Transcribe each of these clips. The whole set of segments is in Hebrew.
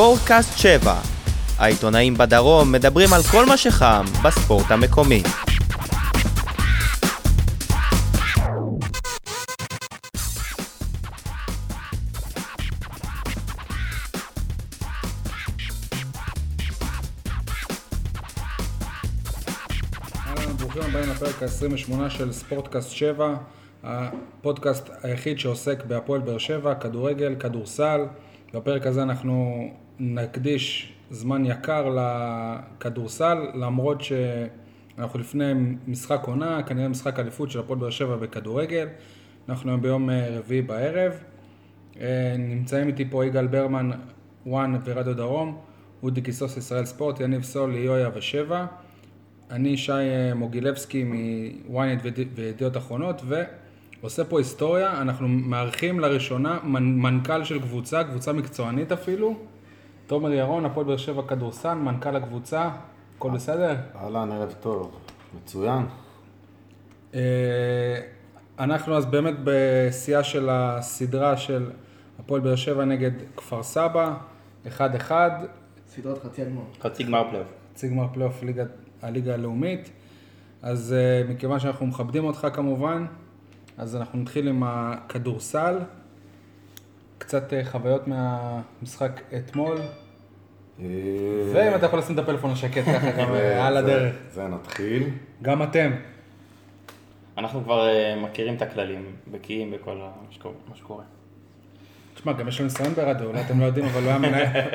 ספורטקאסט 7. העיתונאים בדרום מדברים על כל מה שחם בספורט המקומי. ברוכים הבאים לפרק ה-28 של ספורטקאסט 7, הפודקאסט היחיד שעוסק בהפועל באר שבע, כדורגל, כדורסל. בפרק הזה אנחנו נקדיש זמן יקר לכדורסל, למרות שאנחנו לפני משחק עונה, כנראה משחק אליפות של הפועל באר שבע בכדורגל. אנחנו היום ביום אה, רביעי בערב. אה, נמצאים איתי פה יגאל ברמן, וואן ורדיו דרום, אודי קיסוס ישראל ספורט, יניב סול, ליויה ושבע. אני שי אה, מוגילבסקי מוויינט וידיעות אחרונות, ועושה פה היסטוריה, אנחנו מארחים לראשונה מנ- מנכ"ל של קבוצה, קבוצה מקצוענית אפילו, תומר ירון, הפועל באר שבע כדורסן, מנכ"ל הקבוצה, הכל בסדר? אהלן, ערב טוב. מצוין. אה, אנחנו אז באמת בשיאה של הסדרה של הפועל באר שבע נגד כפר סבא, 1-1, סדרת חצי הגמר. חצי גמר פלייאוף. חצי גמר פלייאוף הליגה הלאומית. אז אה, מכיוון שאנחנו מכבדים אותך כמובן, אז אנחנו נתחיל עם הכדורסל. קצת אה, חוויות מהמשחק אתמול. אה, ואם אתה יכול לשים את הפלאפון השקט ככה גם אה, על הדרך. זה נתחיל. גם אתם. אנחנו כבר מכירים את הכללים, בקיאים בכל מה שקורה-. תשמע, גם יש לו ניסיון ברדיו, אולי אתם לא יודעים, אבל הוא היה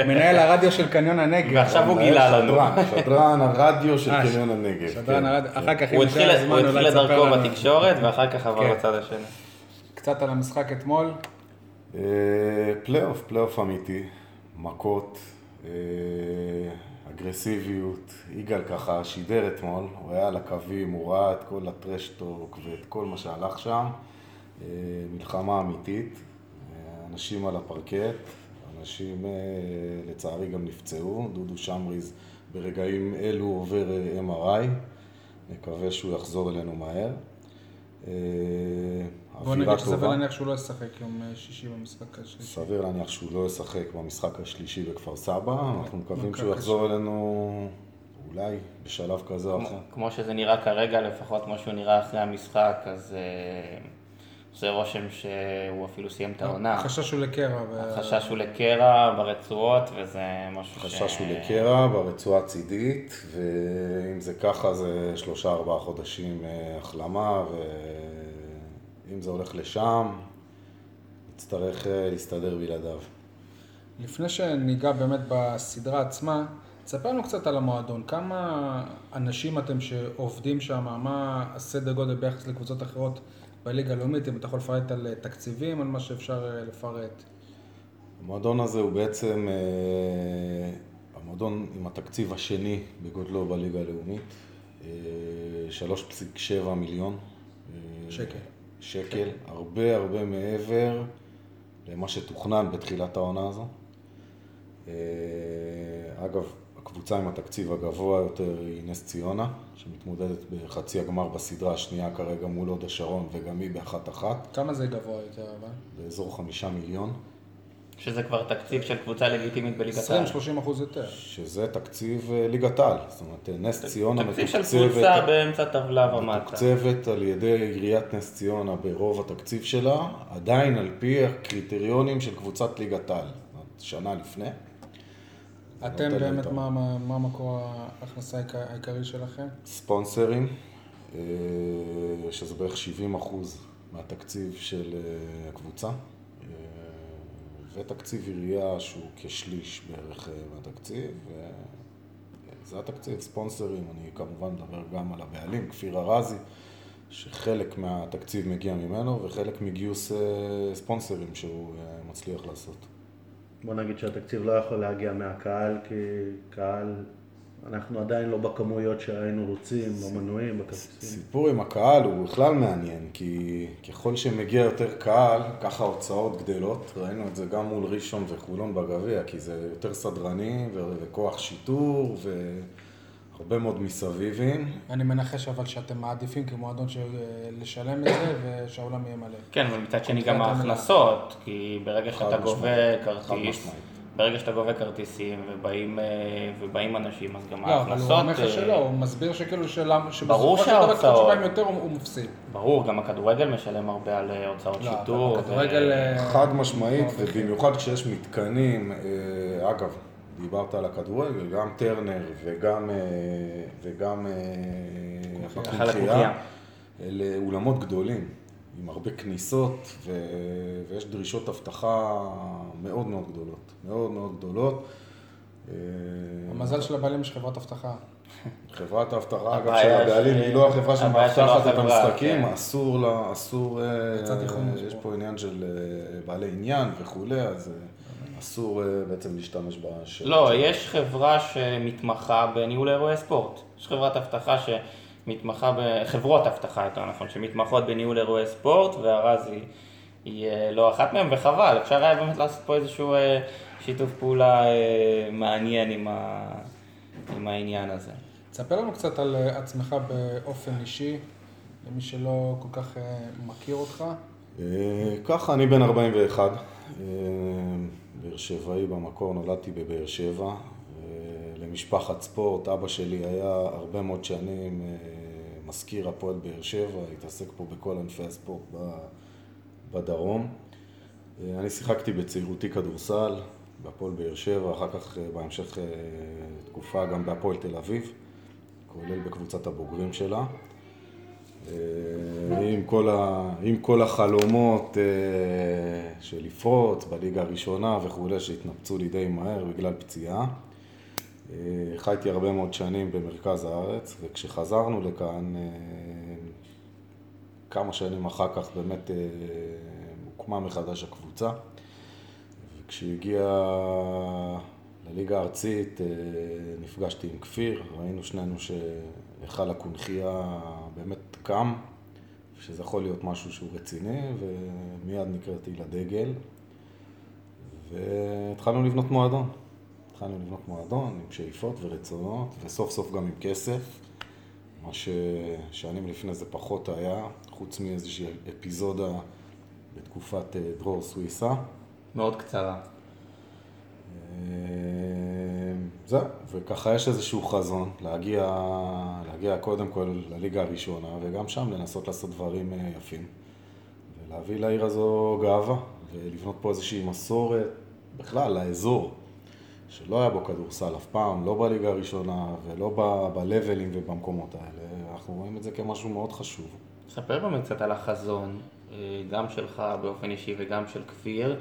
מנהל- הרדיו של קניון הנגב. ועכשיו הוא גילה לנו. שדרן, הרדיו של קניון הנגב. שדרן כן, הרדיו, כן. אחר כך אם הוא התחיל הוא את דרכו לנו. בתקשורת, ואחר כך כן. עבר לצד השני. קצת על המשחק אתמול. אה, פלייאוף, פלייאוף אמיתי. מכות, אה, אגרסיביות. יגאל ככה שידר אתמול, הוא היה על הקווים, הוא ראה את כל ה trash talk ואת כל מה שהלך שם. אה, מלחמה אמיתית. אנשים על הפרקט, אנשים לצערי גם נפצעו. דודו שמריז ברגעים אלו עובר MRI. נקווה שהוא יחזור אלינו מהר. אה, בוא נגיד שסביר טובה. להניח שהוא לא ישחק יום אה, שישי במשחק השלישי. סביר להניח שהוא לא ישחק במשחק השלישי בכפר סבא, אנחנו מקווים שהוא קשה. יחזור אלינו אולי בשלב כזה או אחר. כמו- שזה נראה כרגע, לפחות כמו שהוא נראה אחרי המשחק, אז אה, עושה רושם שהוא אפילו סיים את העונה. החשש הוא לקרע. ו- החשש הוא לקרע ברצועות, וזה משהו ש... חשש הוא לקרע ברצועה הצידית, ואם זה ככה זה שלושה ארבעה חודשים אה, החלמה, ואם זה הולך לשם, נצטרך אה, להסתדר בלעדיו. לפני שניגע באמת בסדרה עצמה, תספר לנו קצת על המועדון. כמה אנשים אתם שעובדים שם? מה הסדר גודל ביחס לקבוצות אחרות בליגה הלאומית? אם אתה יכול לפרט על אה, תקציבים, על מה שאפשר אה, לפרט. המועדון הזה הוא בעצם המועדון עם התקציב השני בגודלו בליגה הלאומית, אה, 3.7 מיליון. אה, שקל. שקל, הרבה הרבה מעבר למה שתוכנן בתחילת העונה הזו. אה, אגב, הקבוצה עם התקציב הגבוה יותר היא נס ציונה, שמתמודדת בחצי הגמר בסדרה השנייה כרגע מול הוד השרון, וגם היא באחת אחת, כמה זה גבוה יותר אבל? באזור חמישה מיליון. שזה כבר תקציב של קבוצה לגיטימית בליגת העל. 20-30 אחוז יותר. שזה תקציב אה, ליגת העל, זאת אומרת אה, נס ציונה תקציב של מתוקצבת, קבוצה באמצע טבלה ומטה. מתוקצבת על ידי עיריית נס ציונה ברוב התקציב שלה, עדיין על פי הקריטריונים של קבוצת ליגת העל, שנה לפני. אתם נותן באמת. מה- מה מה מקור ההכנסה העיקר- העיקרי שלכם? ספונסרים, אה, שזה בערך 70 אחוז מהתקציב של הקבוצה, ותקציב עירייה שהוא כשליש בערך אה, מהתקציב. אה, זה התקציב, ספונסרים, אני כמובן מדבר גם על הבעלים, כפיר ארזי, שחלק מהתקציב מגיע ממנו וחלק מגיוס אה, ספונסרים שהוא אה, מצליח לעשות. בוא נגיד שהתקציב לא יכול להגיע מהקהל, כי קהל, אנחנו עדיין לא בכמויות שהיינו רוצים, במנויים, בכרטיסים. סיפור עם הקהל הוא בכלל מעניין, כי ככל שמגיע יותר קהל, ככה ההוצאות גדלות. ראינו את זה גם מול ראשון וחולון בגביע, כי זה יותר סדרנים ו- וכוח שיטור והרבה מאוד מסביבים. אני מנחש אבל שאתם מעדיפים כמועדון של- לשלם את זה ושהעולם יהיה מלא. כן, אבל מצד שני קבוצה גם ההכנסות, כי ברגע שאתה גובה כרטיס. ברגע שאתה גובה כרטיסים ובאים, אה, ובאים אנשים, אז גם לא, אבל ההכנסות... הוא אומר לך אה, שלא, הוא מסביר שכאילו שלמה, ברור שבסופו של דבר שההוצאות- שבאים יותר הוא הוא מפסיד. ברור, גם הכדורגל משלם הרבה על אה, הוצאות לא, שיטור. בכדורגל, ו- אה, חד משמעית, מאוד בכיר. ובמיוחד כשיש מתקנים, אגב, דיברת על הכדורגל, גם טרנר וגם, וגם הקוקייה. אלה אולמות גדולים, עם הרבה כניסות, ו... ויש דרישות אבטחה מאוד מאוד גדולות, מאוד מאוד גדולות. אה, המזל של הבעלים יש חברת אבטחה. חברת האבטחה, אגב, של הבעלים, היא לא החברה שמאבטחת את המשחקים, כן. אסור לה, אסור, אה, יש פה. עניין של אה, בעלי עניין וכולי, אז אסור בעצם להשתמש בשם. לא, יש חברה שמתמחה בניהול אירועי ספורט. יש חברת אבטחה ב... חברות אבטחה יותר נכון, שמתמחות בניהול אירועי ספורט, והרז היא, היא אה, לא אחת מהן, וחבל, אפשר היה באמת לעשות פה איזשהו אה, שיתוף פעולה אה, מעניין עם, ה... עם העניין הזה. תספר לנו קצת על עצמך באופן אישי, למי שלא כל כך מכיר אותך. אה, ככה, אני בן 41, אה, באר שבעי במקור, נולדתי בבאר שבע, למשפחת ספורט, אבא שלי היה הרבה מאוד שנים אה, מזכיר הפועל באר שבע, התעסק פה בכל ענפי הספורט בדרום. אה, אני שיחקתי בצעירותי כדורסל, בהפועל באר שבע, אחר כך אה, בהמשך תקופה גם בהפועל תל אביב, כולל בקבוצת הבוגרים שלה. עם כל, ה, עם כל החלומות של לפרוץ בליגה הראשונה וכולי, שהתנפצו לי די מהר בגלל פציעה. אה, חייתי הרבה מאוד שנים במרכז הארץ, וכשחזרנו לכאן, אה, כמה שנים אחר כך באמת אה, הוקמה מחדש הקבוצה. וכשהגיע לליגה הארצית נפגשתי עם כפיר, ראינו שנינו שהיכל הקונכייה באמת קם, שזה יכול להיות משהו שהוא רציני, ומיד נקראתי לדגל, והתחלנו לבנות מועדון. התחלנו לבנות מועדון עם שאיפות ורצונות, וסוף סוף גם עם כסף, מה ששנים לפני זה פחות היה, חוץ מאיזושהי אפיזודה בתקופת אה, דרור סוויסה. מאוד קצרה. זהו, וככה יש איזשהו חזון, להגיע, להגיע קודם כל לליגה הראשונה, וגם שם לנסות לעשות דברים אה, יפים. ולהביא לעיר הזו גאווה, ולבנות פה איזושהי מסורת, בכלל, לאזור, שלא היה בו כדורסל אף פעם, לא בליגה הראשונה, ולא ב-לבלים ובמקומות האלה. אנחנו רואים את זה כמשהו מאוד חשוב. ספר באמת קצת על החזון, אה, גם שלך באופן אישי וגם של כפיר,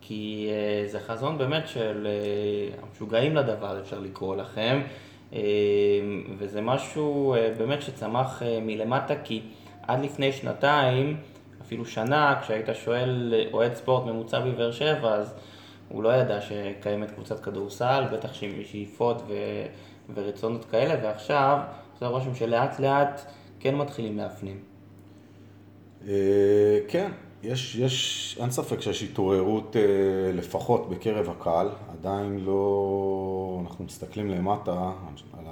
כי אה, זה חזון באמת של אה, המשוגעים לדבר, אפשר לקרוא לכם, וזה משהו באמת שצמח מלמטה, כי עד לפני שנתיים, אפילו שנה, כשהיית שואל אוהד ספורט ממוצע בבאר שבע, אז הוא לא ידע שקיימת קבוצת כדורסל, בטח עם שאיפות ו... ורצונות כאלה, ועכשיו זה הרושם שלאט לאט כן מתחילים להפנים. אה, כן, יש, יש, אין ספק שיש התעוררות אה, לפחות בקרב הקהל, עדיין לא, אנחנו מסתכלים למטה על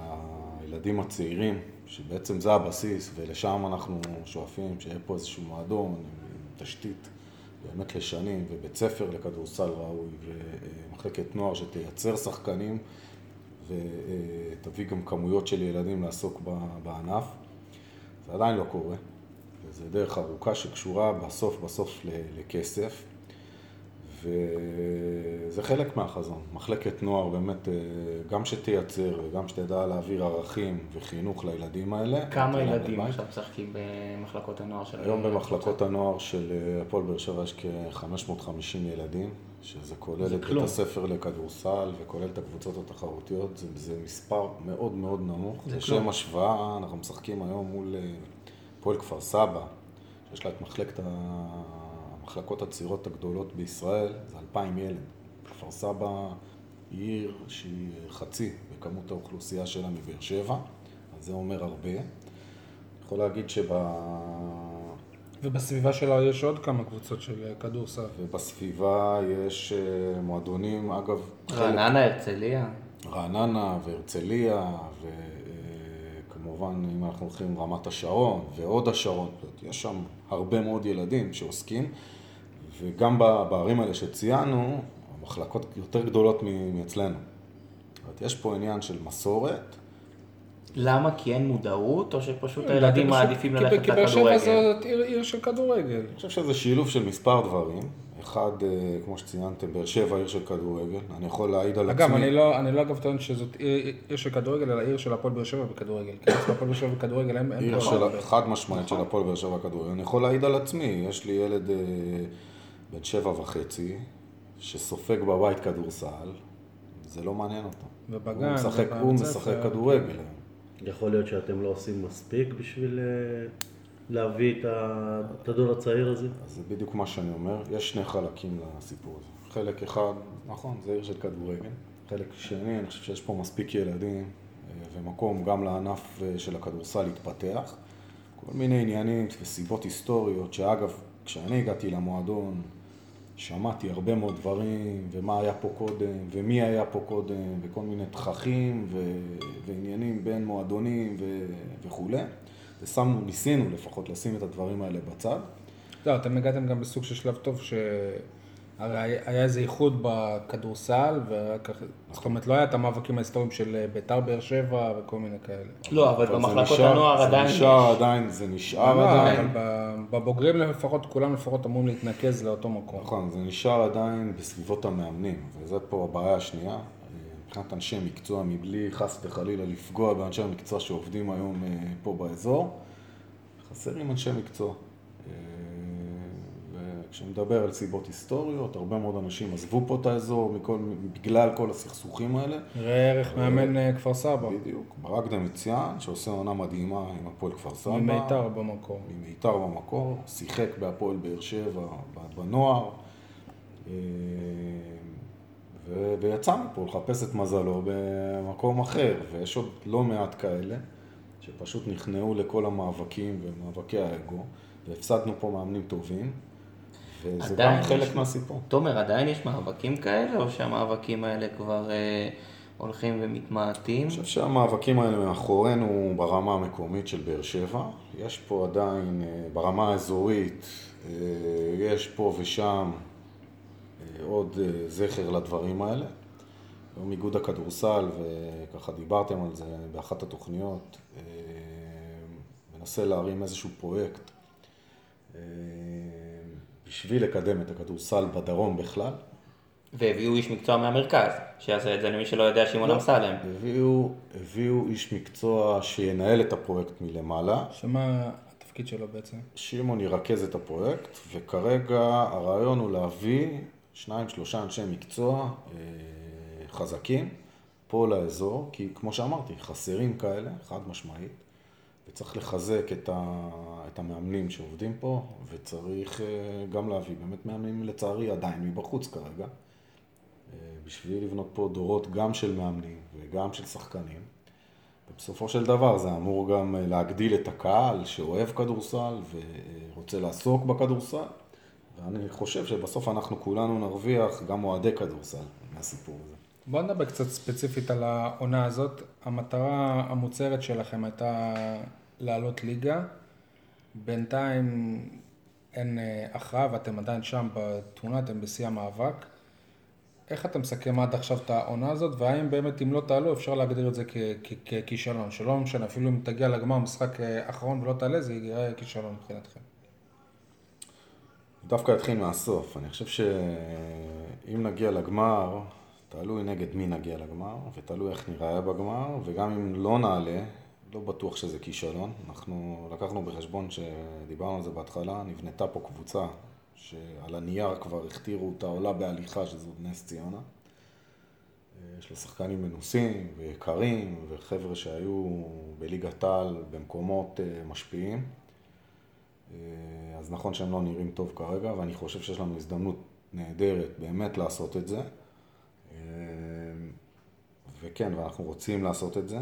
הילדים הצעירים, שבעצם זה הבסיס, ולשם אנחנו שואפים, שיהיה פה איזשהו מועדון תשתית באמת לשנים, ובית ספר לכדורסל ראוי, ומחלקת נוער שתייצר שחקנים, ותביא גם כמויות של ילדים לעסוק בענף. זה עדיין לא קורה. וזה דרך ארוכה שקשורה בסוף בסוף לכסף, וזה חלק מהחזון. מחלקת נוער באמת, אה, גם שתייצר וגם שתדע להעביר ערכים וחינוך לילדים האלה. כמה ילדים. עכשיו משחקים במחלקות הנוער של... היום במחלקות הנוער של אה, הפועל באר שבע יש כ-550 ילדים, שזה כולל את בית. הספר לכדורסל וכולל את הקבוצות התחרותיות, זה, זה מספר מאוד מאוד נמוך. זה לשם כלום. השוואה, אנחנו משחקים היום מול אה, הפועל כפר סבא, שיש לה את מחלקת ה- המחלקות הצעירות הגדולות בישראל, זה 2,000 ילד. כפר סבא היא עיר שהיא חצי בכמות האוכלוסייה שלה מבאר שבע, אז זה אומר הרבה. אני יכול להגיד שב... ובסביבה שלה יש עוד כמה קבוצות של אה, כדורסל. ובסביבה יש אה, מועדונים, אגב, חלק- רעננה, הרצליה. רעננה והרצליה, וכמובן, אם אנחנו הולכים רמת השרון והוד השרון, יש שם הרבה מאוד ילדים שעוסקים, וגם בערים האלה שציינו, מחלקות יותר גדולות מאצלנו. זאת אומרת, יש פה עניין של מסורת, למה? כי אין מודעות, או שפשוט הילדים מעדיפים כי- ללכת כי באר שבע לכדורגל? זאת עיר עיר של כדורגל. אני חושב שזה שילוב של מספר דברים. אחד, אה, כמו שציינתם, באר שבע עיר של כדורגל. אני יכול להעיד על אגב, עצמי. אני לא, אני לא אגב טוען שזאת עיר עיר של כדורגל, אלא עיר של הפועל באר שבע בכדורגל. כי אצל הפועל באר שבע בכדורגל אין אין עיר. של, חד משמעית של הפועל באר שבע כדורגל. אני יכול להעיד על עצמי, יש לי ילד אה, בן שבע וחצי, שסופג בבית כדורסל, זה לא מעניין אותו. ובגן, הוא משחק, הוא ספר. משחק כדורגל. יכול להיות שאתם לא עושים מספיק בשביל אה, להביא את הדור הצעיר הזה? אז זה בדיוק מה שאני אומר, יש שני חלקים לסיפור הזה. חלק אחד, נכון, זה עיר של כדורגל. חלק שני, אני חושב שיש פה מספיק ילדים אה, ומקום גם לענף אה, של הכדורסל להתפתח. כל מיני עניינים וסיבות היסטוריות, שאגב, כשאני הגעתי למועדון, שמעתי הרבה מאוד דברים, ומה היה פה קודם, ומי היה פה קודם, וכל מיני תככים ו... ועניינים בין מועדונים ו... וכולי. ושמנו, ניסינו לפחות לשים את הדברים האלה בצד. לא, אתם הגעתם גם בסוג של שלב טוב, שהרי היה איזה איחוד בכדורסל, ורק אחרי- זאת אומרת, לא היה את המאבקים ההיסטוריים של ביתר באר שבע וכל מיני כאלה. לא, אבל במחלקות הנוער עדיין זה. נשאר עדיין, זה נשאר עדיין. בבוגרים לפחות, כולם לפחות אמורים להתנקז לאותו מקום. נכון, זה נשאר עדיין בסביבות המאמנים, וזה פה הבעיה השנייה. אה, מבחינת אנשי מקצוע, מבלי חס וחלילה לפגוע באנשי המקצוע שעובדים היום אה, פה באזור, חסרים אנשי מקצוע. אה, וכשנדבר על סיבות היסטוריות, הרבה מאוד אנשים עזבו פה את האזור מכל, בגלל כל הסכסוכים האלה. ראה ערך מאמן אה, כפר סבא, בדיוק. ברק דמיציאן, שעושה עונה מדהימה עם הפועל כפר סבא. ממיתר במקור. ממיתר במקור, שיחק בהפועל באר שבע בנוער, אה, ו- ויצא מפה לחפש את מזלו במקום אחר, ויש עוד לא מעט כאלה שפשוט נכנעו לכל המאבקים ומאבקי האגו, והפסדנו פה מאמנים טובים, וזה גם חלק יש- מהסיפור. תומר, עדיין יש מאבקים כאלה, או שהמאבקים האלה כבר אה, הולכים ומתמעטים? אני חושב שהמאבקים האלה מאחורינו ברמה המקומית של באר שבע. יש פה עדיין, אה, ברמה האזורית, אה, יש פה ושם אה, עוד אה, זכר לדברים האלה. היום איגוד הכדורסל, וככה דיברתם על זה באחת התוכניות, אה, מנסה להרים איזשהו פרויקט אה, בשביל לקדם את הכדורסל בדרום בכלל. והביאו איש מקצוע מהמרכז, שיעשה את זה למי שלא יודע, שמעון לא. אמסלם. הביאו, הביאו איש מקצוע שינהל את הפרויקט מלמעלה. שמה התפקיד שלו בעצם? שמעון ירכז את הפרויקט, וכרגע הרעיון הוא להביא שניים, שלושה אנשי מקצוע אה, חזקים פה לאזור, כי כמו שאמרתי, חסרים כאלה, חד משמעית, וצריך לחזק את, ה, את המאמנים שעובדים פה, וצריך אה, גם להביא באמת מאמנים לצערי עדיין מבחוץ כרגע, אה, בשביל לבנות פה דורות גם של מאמנים וגם של שחקנים. ובסופו של דבר זה אמור גם אה, להגדיל את הקהל שאוהב כדורסל ורוצה לעסוק בכדורסל. ואני חושב שבסוף אנחנו כולנו נרוויח, גם אוהדי כדורסל, מהסיפור הזה. בוא נדבר קצת ספציפית על העונה הזאת. המטרה המוצהרת שלכם הייתה לעלות ליגה. בינתיים אין אה, הכרעה ואתם עדיין שם בתמונה, אתם בשיא המאבק. איך אתה מסכם עד עכשיו את העונה הזאת, והאם באמת אם לא תעלו אפשר להגדיר את זה ככישלון, שלא משנה, אפילו אם תגיע לגמר משחק אה, אחרון ולא תעלה, זה יראה כישלון מבחינתכם. דווקא אתחיל מהסוף. אני חושב שאם נגיע לגמר, תלוי נגד מי נגיע לגמר, ותלוי איך נראה בגמר, וגם אם לא נעלה, לא בטוח שזה כישלון. אנחנו לקחנו בחשבון שדיברנו על זה בהתחלה, נבנתה פה קבוצה שעל הנייר כבר הכתירו אותה עולה בהליכה, שזו נס ציונה. יש לה שחקנים מנוסים ויקרים, וחבר'ה שהיו בליגת העל במקומות אה, משפיעים. אה, אז נכון שהם לא נראים טוב כרגע, ואני חושב שיש לנו הזדמנות נהדרת באמת לעשות את זה. אה, וכן, ואנחנו רוצים לעשות את זה.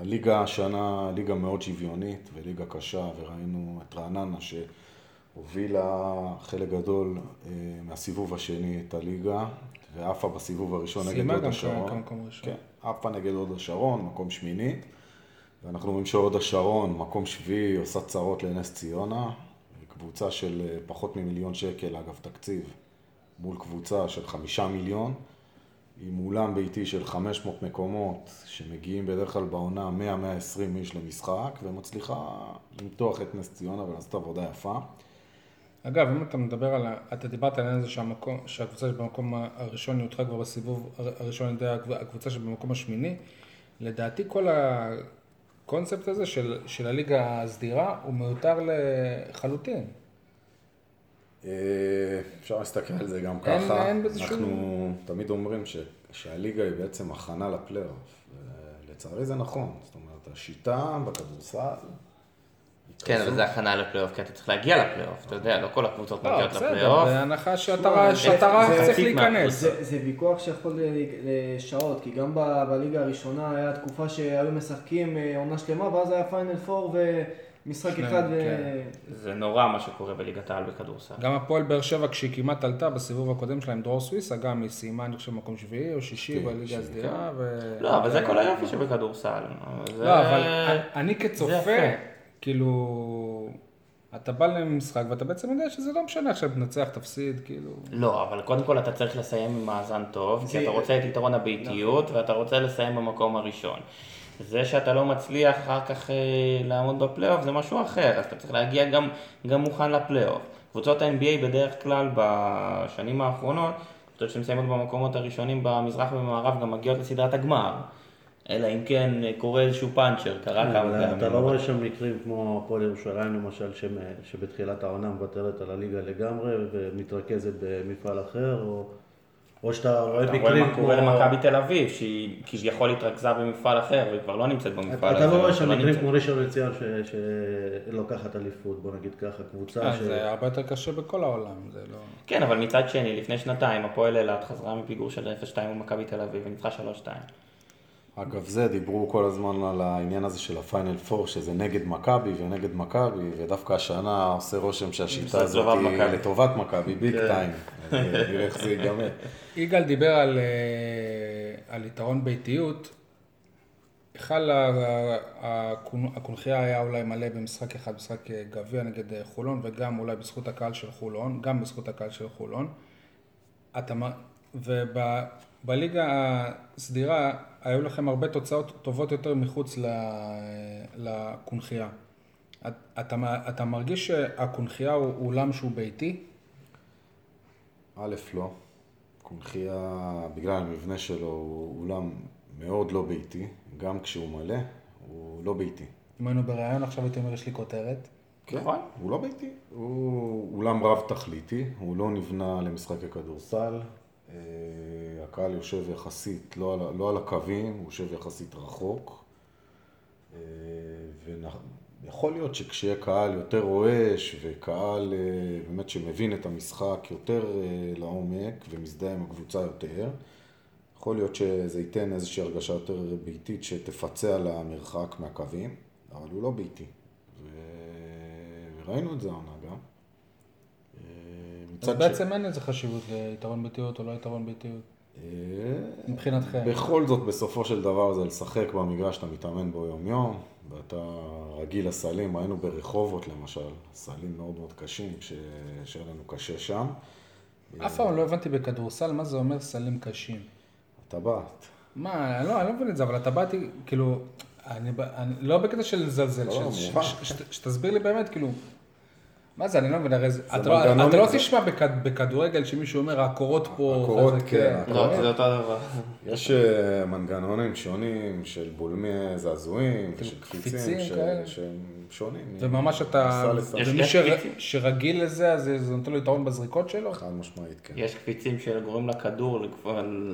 הליגה השנה, ליגה מאוד שוויונית וליגה קשה, וראינו את רעננה שהובילה חלק גדול אה, מהסיבוב השני את הליגה, ועפה בסיבוב הראשון נגד סיימה הוד גם השרון. כמקום ראשון. כן, עפה נגד הוד השרון, מקום שמיני. ואנחנו רואים שהוד השרון, מקום שביעי, עושה צרות לנס ציונה. קבוצה של אה, פחות ממיליון שקל, אגב, תקציב, מול קבוצה של חמישה מיליון, עם אולם ביתי של 500 מקומות, שמגיעים בדרך כלל בעונה 100-120 איש למשחק, ומצליחה למתוח את נס ציונה ולעשות עבודה יפה. אגב, אם אתה מדבר על, אתה דיברת על העניין הזה שהמקום, שהקבוצה שבמקום הראשון נותחה כבר בסיבוב הראשון על ידי הקב- הקבוצה שבמקום השמיני, לדעתי כל הקונספט הזה של, של הליגה הסדירה הוא מיותר לחלוטין. אה, אפשר להסתכל על זה גם אין- ככה. אין בזה אנחנו שום- תמיד אומרים ש, שהליגה היא בעצם הכנה לפלייאוף. ולצערי זה נכון. זאת אומרת, השיטה בכדורסל... כן, אבל זה הכנה לפלייאוף, כי אתה צריך להגיע לפלייאוף, אתה יודע, לא כל הקבוצות לא, מגיעות בסדר, לפלייאוף. בהנחה שאתה רק זה צריך להיכנס. זה, ויכוח שיכול ל- לשעות, כי גם ב- בליגה הראשונה היה תקופה שהיו משחקים אה, עונה שלמה, ואז היה פיינל פור שניהם, אחד. ו... כן. זה נורא מה שקורה בליגת העל בכדורסל. גם הפועל באר שבע, כשהיא כמעט עלתה בסיבוב הקודם שלה עם דרור סוויסה, גם היא סיימה, אני חושב, מקום שביעי או שישי כן, בליגה הסדירה. ו... לא, אבל זה כל היופי שבכדורסל. זה- לא, אבל אני כצופה. כאילו, אתה בא למשחק ואתה בעצם יודע שזה לא משנה עכשיו תנצח, תפסיד, כאילו. לא, אבל קודם כל אתה צריך לסיים עם מאזן טוב, כי אתה רוצה את יתרון הביתיות, ואתה רוצה לסיים במקום הראשון. זה שאתה לא מצליח אחר כך אה, לעמוד בפלייאוף זה משהו אחר, אז אתה צריך להגיע גם, גם מוכן לפלייאוף. קבוצות ה-NBA בדרך כלל בשנים האחרונות, קבוצות שמסיימות במקומות הראשונים במזרח ובמערב גם מגיעות לסדרת הגמר. אלא אם כן אה, קורה איזשהו פאנצ'ר, קרה כמה אבל פעמים. אתה לא רואה שם מקרים כמו הפועל ירושלים למשל, שבתחילת העונה מוותרת על הליגה לגמרי ומתרכזת במפעל אחר, או, או שאתה רואה אתה רואה מקרים מה כמו... קורה למכבי תל אביב, שהיא כביכול התרכזה במפעל אחר, והיא כבר לא נמצאת במפעל אתה הזה. לא רואה שם שלא מקרים. כמו ראשון לציון ש- שלוקחת אליפות, בוא נגיד ככה, קבוצה אה, ש... זה הרבה יותר קשה בכל העולם, זה לא... כן, אבל מצד שני, לפני שנתיים, הפועל אילת חזרה מפיגור של 0-2 מול מכבי תל אביב וניצחה 3-2. אגב זה, דיברו כל הזמן על העניין הזה של הפיינל פור, שזה נגד מכבי ונגד מכבי, ודווקא השנה עושה רושם שהשיטה הזאת היא. לטובת מכבי, ביג כן. טיים. נראה איך זה ייגמר. יגאל דיבר על, אה, על יתרון ביתיות. בכלל ה- הקונ- הקונכייה היה אולי מלא במשחק אחד, משחק אה, גביע נגד אה, חולון, וגם אולי בזכות הקהל של חולון, גם בזכות הקהל של חולון. ובליגה הסדירה היו לכם הרבה תוצאות טובות יותר מחוץ ל- לקונכייה. את- אתה, אתה מרגיש שהקונכייה הוא אולם שהוא ביתי? א', לא. קונכייה, בגלל המבנה שלו, הוא אולם מאוד לא ביתי, גם כשהוא מלא, הוא לא ביתי. אם היינו בריאיון עכשיו הייתי אומר יש לי כותרת. כן, נכון. הוא לא ביתי. הוא אולם רב תכליתי, הוא לא נבנה למשחקי כדורסל. אה, הקהל יושב יחסית, לא על, לא על הקווים, הוא יושב יחסית רחוק. ויכול להיות שכשיהיה קהל יותר רועש וקהל אה, באמת שמבין את המשחק יותר אה, לעומק ומזדהה עם הקבוצה יותר, יכול להיות שזה ייתן איזושהי הרגשה יותר ביתית שתפצה על המרחק מהקווים, אבל הוא לא ביתי. ו... וראינו את זה העונה גם. אה, אז בעצם אין איזה חשיבות ליתרון ביתיות או לא יתרון ביתיות. מבחינתכם. בכל זאת, בסופו של דבר זה לשחק במגרש שאתה מתאמן בו יום-יום, ואתה רגיל לסלים, היינו ברחובות למשל, סלים מאוד מאוד קשים, ש... שהיה לנו קשה שם. אף פעם לא הבנתי בכדורסל מה זה אומר סלים קשים. הטבעת. מה, לא, אני לא מבין את זה, אבל אתה באתי, כאילו, אני, לא בקטע של לזלזל, לא, ש- ש- מובן. ש- ש- שתסביר לי באמת, כאילו, מה זה, אני לא מבין, הרי זה, אתה לא- אתה לא תשמע בכד- בכדורגל שמישהו אומר, הקורות פה, הקורות, חזק", כן, אתה לא, זה אותו דבר. יש אה, מנגנונים שונים של בולמי זעזועים ושל קפיצים קפיצים. שהם שונים. וממש אתה, ומי קפיצים. שרגיל לזה, אז זה נותן לו יתרון בזריקות שלו? חד משמעית, כן. יש קפיצים שגורמים לכדור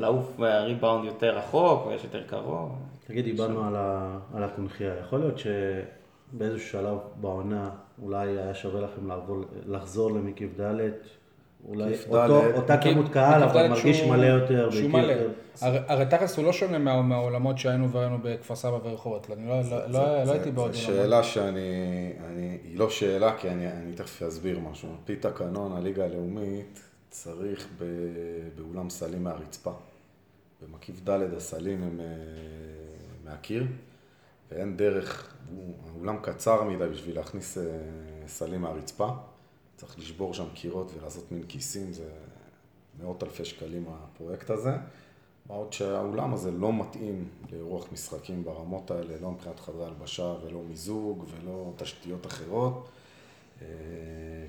לעוף מהריבאונד יותר רחוק ויש יותר קרוב. תגיד, דיברנו על, ה, על הקונכייה. יכול להיות שבאיזשהו שלב בעונה אולי היה שווה לכם לעבור, לחזור למקיף ד', אולי אותו, ד'. אותה מקיף- כמות קהל, אבל מרגיש שהוא- מלא יותר. שהוא מלא. יותר. הרי- הרי תכלס הוא לא שונה מה- מהעולמות שהיינו וראינו בכפר סבא ורחובות. אני לא- לא- לא לא הייתי בעוד זו. שאלה שאני, אני, היא לא שאלה, כי אני, אני תכף אסביר משהו. על פי תקנון הליגה הלאומית צריך ב, באולם סלים מהרצפה. במקיף ד' הסלים הם אה, מהקיר, ואין דרך, האולם קצר מדי בשביל להכניס אה, סלים מהרצפה. צריך לשבור שם קירות ולעשות מין כיסים, זה מאות אלפי שקלים הפרויקט הזה. מה עוד שהאולם הזה לא מתאים לאירוח משחקים ברמות האלה, לא מבחינת חדרי הלבשה ולא מיזוג ולא תשתיות אחרות. אה,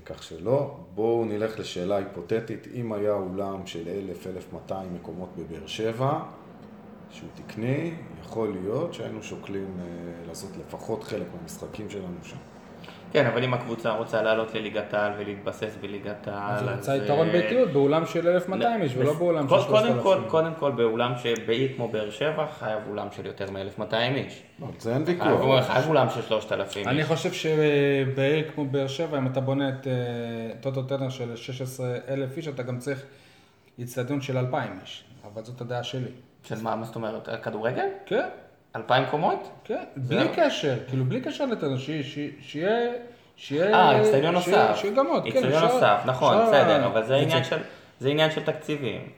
כך שלא. בואו נלך לשאלה היפותטית, אם היה אולם של 1,000-1,200 מקומות בבאר שבע, שהוא תקני, יכול להיות שהיינו שוקלים אה, לעשות לפחות חלק מהמשחקים שלנו שם. כן, אבל אם הקבוצה רוצה לעלות לליגת העל ולהתבסס בליגת העל, אז אז... הוא רוצה אה, יתרון ביתיות באולם של 1,200 איש ולא באולם של קודם 3,000. כל, קודם כל, באולם שבעיר כמו באר שבע, חייב אולם של יותר מ-1200 איש. לא, זה אין ויכוח. חייב אולם של 3000 אני איש. חושב שבעיר כמו באר שבע, אם אתה בונה את אה, טוטו טנר של 16,000 איש, אתה גם צריך אצטדיון של 2,000 איש. אבל זאת הדעה שלי. של מה, מה זאת אומרת, כדורגל? כן, 2,000 קומות? כן, בלי קשר, כאילו בלי קשר לטנר, שיהיה- שיהיה... אה, אצטדיון נוסף. שיהיה גם עוד, כן. אצטדיון נוסף, נכון, בסדר, אבל זה עניין זה- של- זה עניין של תקציבים.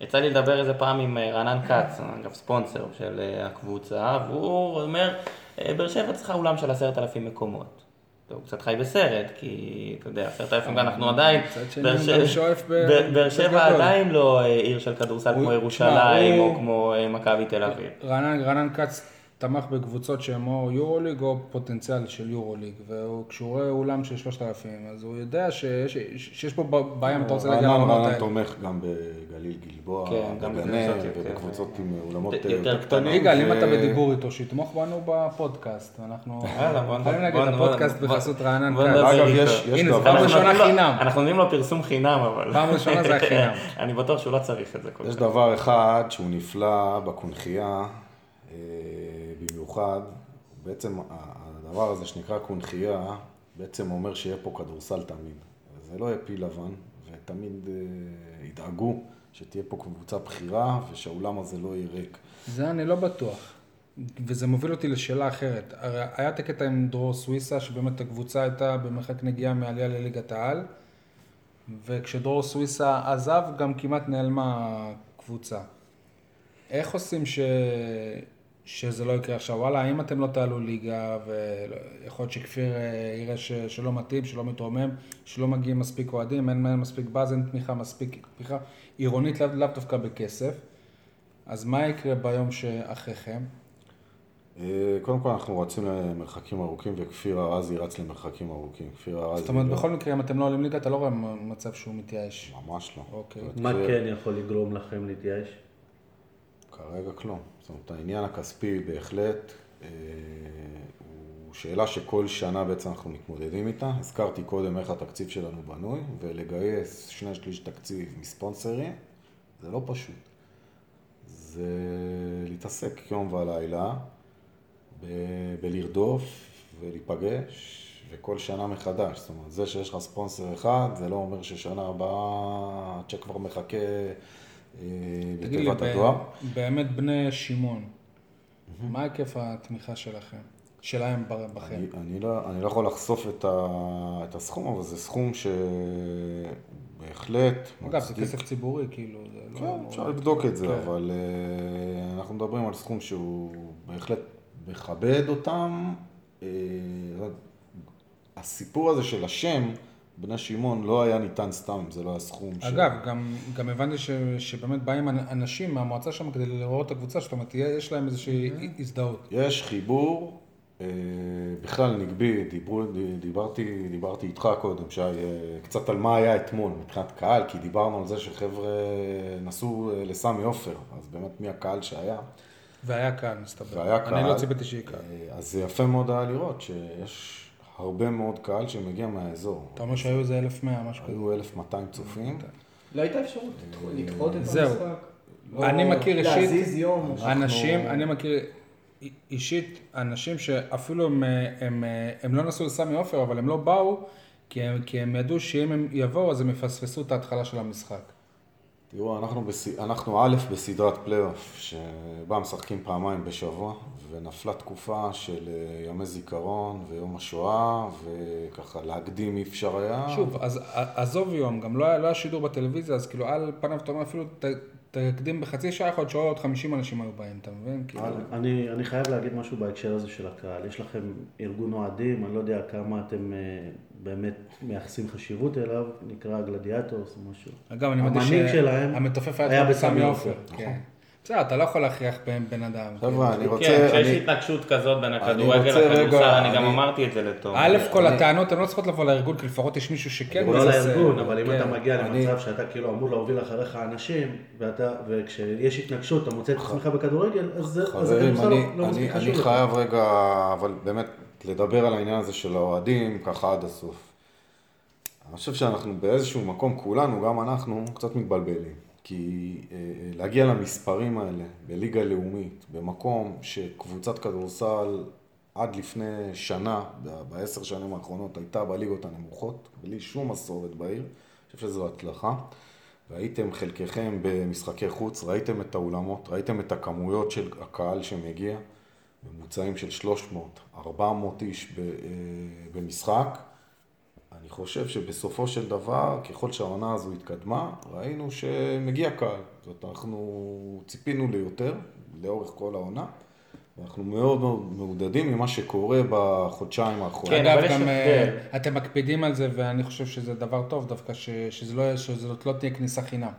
יצא לי לדבר איזה פעם עם אה, רענן כץ, אגב ספונסר של אה, הקבוצה, והוא אומר, אה, באר שבע צריכה אולם של עשרת אלפים מקומות. הוא קצת חי בסרט, כי אתה יודע, עשרת אלפים אנחנו עדיין, באר שבע-. עדיין לא אה, עיר של כדורסל כמו ירושלים, או כמו אה, מכבי תל אביב. רענן כץ תמך בקבוצות שהן או יורוליג או פוטנציאל של יורוליג, וכשהוא רואה אולם של 3,000, אז הוא יודע שיש, שיש פה בעיה אם אתה רוצה להגיע רענן לרמות רענן האלה. תומך גם בגליל גלבוע, כן, גם יותר- ובקבוצות עם אולמות יותר. קטנים. יגאל, אם ו- אתה בדיבור איתו, שיתמוך בנו בפודקאסט. אנחנו יכולים להגיד, בוא- הפודקאסט בחסות רענן. נדבר אגב. יש- יש הנה, זה דבר- פעם ראשונה לו- חינם. אנחנו נותנים לו פרסום חינם, אבל... פעם ראשונה זה היה חינם. אני בטוח שהוא לא צריך את זה כל יש כך. דבר אחד שהוא נפלא בקונכייה, במיוחד, בעצם הדבר הזה שנקרא קונכייה, בעצם אומר שיהיה פה כדורסל תמיד. זה לא יהיה פיל לבן, ותמיד אה, ידאגו שתהיה פה קבוצה בכירה, ושהאולם הזה לא יהיה ריק. זה אני לא בטוח. וזה מוביל אותי לשאלה אחרת. הרי היה את הקטע עם דרור סוויסה, שבאמת הקבוצה הייתה במרחק נגיעה מעלייה לליגת העל, וכשדרור סוויסה עזב, גם כמעט נעלמה הקבוצה. איך עושים ש... שזה לא יקרה עכשיו? וואלה, האם אתם לא תעלו ליגה, ויכול להיות שכפיר אה, יראה ש... שלא מתאים, שלא מתרומם, שלא מגיעים מספיק אוהדים, אין אין מספיק באז, אין תמיכה מספיק, תמיכה עירונית, לאו לאו דווקא בכסף. אז מה יקרה ביום שאחריכם? אה, קודם כל אנחנו רצים למרחקים ארוכים, וכפיר ארזי רץ למרחקים ארוכים. כפיר ארזי... זאת אומרת, לא- בכל מקרה, אם אתם לא עולים ליגה, אתה לא רואה מצב שהוא מתייאש. ממש לא. אוקיי. מה כן יכול לגרום לכם להתייאש? כרגע כלום. זאת אומרת, העניין הכספי בהחלט אה, הוא שאלה שכל שנה בעצם אנחנו מתמודדים איתה. הזכרתי קודם איך התקציב שלנו בנוי, ולגייס שני שליש תקציב מספונסרים, זה לא פשוט. זה להתעסק יום ולילה ב- בלרדוף ולהיפגש, וכל שנה מחדש. זאת אומרת, זה שיש לך ספונסר אחד, זה לא אומר ששנה הבאה הצ'ק כבר מחכה בתיבת ב- הדואר. באמת בני שמעון, מה היקף התמיכה שלכם? שלהם בכם? אני, אני, לא, אני לא יכול לחשוף את, ה, את הסכום, אבל זה סכום שבהחלט אגב, זה כסף ציבורי, כאילו, זה לא... כן, אמור אפשר לבדוק את זה, כן. אבל uh, אנחנו מדברים על סכום שהוא בהחלט מכבד אותם. Uh, הסיפור הזה של השם, בני שמעון, לא היה ניתן סתם, זה לא היה סכום ש... אגב, גם, גם הבנתי ש, שבאמת באים אנ- אנשים מהמועצה שם כדי לראות את הקבוצה, זאת אומרת, יש להם איזושהי הזדהות. יש חיבור, אה, בכלל נגבי, דיברו, דיברתי, דיברתי איתך קודם, שי, אה, קצת על מה היה אתמול מבחינת קהל, כי דיברנו על זה שחבר'ה נסעו אה, לסמי עופר, אז באמת מי הקהל שהיה. והיה קהל, מסתבר. והיה קהל. אני לא ציפיתי שיהיה קהל. אה, אז זה יפה מאוד היה לראות שיש הרבה מאוד קהל שמגיע מהאזור. אתה אומר שהיו איזה 1,100, משהו כזה. היו 1,200 צופים. לא הייתה אפשרות לדחות את. המשחק? אני מכיר אישית- להזיז יום? אנשים, אני מכיר אישית אנשים שאפילו הם, הם, הם לא נסעו לסמי עופר, אבל הם לא באו, כי הם, כי הם ידעו שאם הם יבואו, אז הם יפספסו את ההתחלה של המשחק. תראו, אנחנו, בס... אנחנו א' בסדרת פלייאוף, שבה משחקים פעמיים בשבוע, ונפלה תקופה של אה, ימי זיכרון ויום השואה, וככה להקדים אי אפשר היה. שוב, אז עזוב יום, גם לא היה, לא היה שידור בטלוויזיה, אז כאילו על פניו אתה אומר אפילו תקדים בחצי שעה, יכול להיות שעוד 50 אנשים היו באים, אתה מבין? כאילו, אני, אני חייב להגיד משהו בהקשר הזה של הקהל. יש לכם ארגון אוהדים, אני לא יודע כמה אתם אה, באמת מייחסים חשיבות אליו, נקרא גלדיאטורס או משהו. אגב, אני שלהם שהמתופף היה בסמי עופר, עופר. כן. בסדר, אתה לא יכול להכריח בן בן אדם. חבר'ה, אני רוצה... כן, כשיש אני- התנגשות כזאת בין הכדורגל לכדורסל, אני גם אמרתי את זה לתום. א' כל הטענות הן לא צריכות לבוא לארגון, כי לפחות יש מישהו שכן לא. לארגון, אבל אם כן. אתה מגיע אני- למצב שאתה כאילו אמור להוביל אחריך אנשים, ואתה, וכשיש התנגשות, אתה מוצא את עצמך בכדורגל, אז זה כדורסל אני, לא מספיק אני, חשוב אני. חייב רגע, אבל באמת, לדבר על העניין הזה של האוהדים, ככה עד הסוף. אני חושב שאנחנו באיזשהו מקום, כולנו, גם אנחנו, קצת מתבלבלים. כי אה, אה, להגיע למספרים האלה בליגה לאומית, במקום שקבוצת כדורסל עד לפני שנה, בעשר שנים האחרונות, הייתה בליגות הנמוכות, בלי שום מסורת בעיר, אני חושב שזו הצלחה. ראיתם חלקכם במשחקי חוץ, ראיתם את האולמות, ראיתם את הכמויות של הקהל שמגיע, ממוצעים של 300, 400 איש אה, במשחק. אני חושב שבסופו של דבר, ככל שהעונה הזו התקדמה, ראינו שמגיע קהל. זאת אומרת, אנחנו ציפינו ליותר לאורך כל העונה, ואנחנו מאוד מאוד מעודדים ממה שקורה בחודשיים האחרונים. כן, אגב, אבל גם הבדל. אתם מקפידים על זה, ואני חושב שזה דבר טוב דווקא, ש- שזה לא- שזאת לא תהיה כניסה חינם.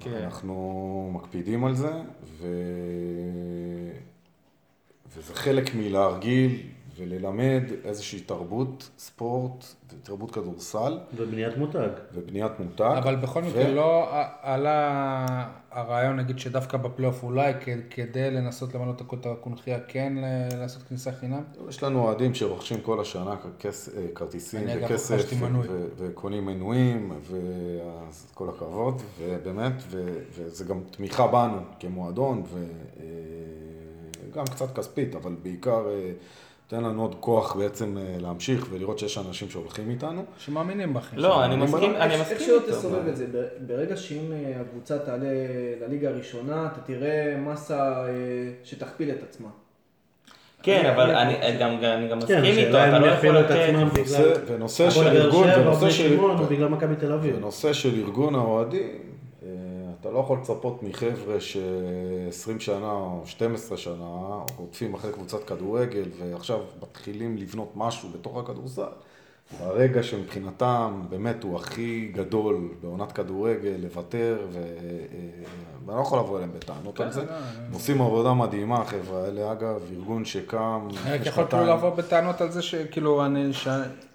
כן. אנחנו מקפידים על זה, ו... וזה חלק מלהרגיל וללמד איזושהי תרבות ספורט, תרבות כדורסל ובניית מותג. ובניית מותג. אבל בכל ו- מקרה לא עלה הרעיון, נגיד, שדווקא בפלייאוף אולי כדי לנסות למלא את הקונכייה, כן לעשות כניסה חינם? יש לנו אוהדים שרוכשים כל השנה כס- אה, כרטיסים וכסף, מנוי. ו- וקונים מנויים, ואז כל הכבוד, ובאמת, ו- וזה גם תמיכה בנו כמועדון, וגם קצת כספית, אבל בעיקר אה, נותן לנו עוד כוח בעצם אה, להמשיך ולראות שיש אנשים שהולכים איתנו. שמאמינים בכם. לא, אני אני מסכים. אני איך מסכים שלא איתו. תסובב את זה, ברגע שאם אה, הקבוצה תעלה לליגה הראשונה, אתה תראה מסה אה, שתכפיל את עצמה. כן, אבל אני- אני גם אני גם כן, מסכים איתו, אתה לא יפעילו יכול את לתת... עצמם ונושא- בגלל... ונושא של ארגון, ונושא של... בגלל מכבי תל אביב. בנושא של ארגון האוהדים, אתה לא יכול לצפות מחבר'ה ש-20 שנה או 12 שנה רודפים אחרי קבוצת כדורגל ועכשיו מתחילים לבנות משהו בתוך הכדורסל. ברגע שמבחינתם באמת הוא הכי גדול בעונת כדורגל, לוותר, ו- אה, ואני לא יכול לבוא אליהם בטענות על זה. לא, הם עושים עבודה מדהימה, החבר'ה האלה, אגב, ארגון שקם רק לפני יכול כאילו. לבוא בטענות על זה שכאילו,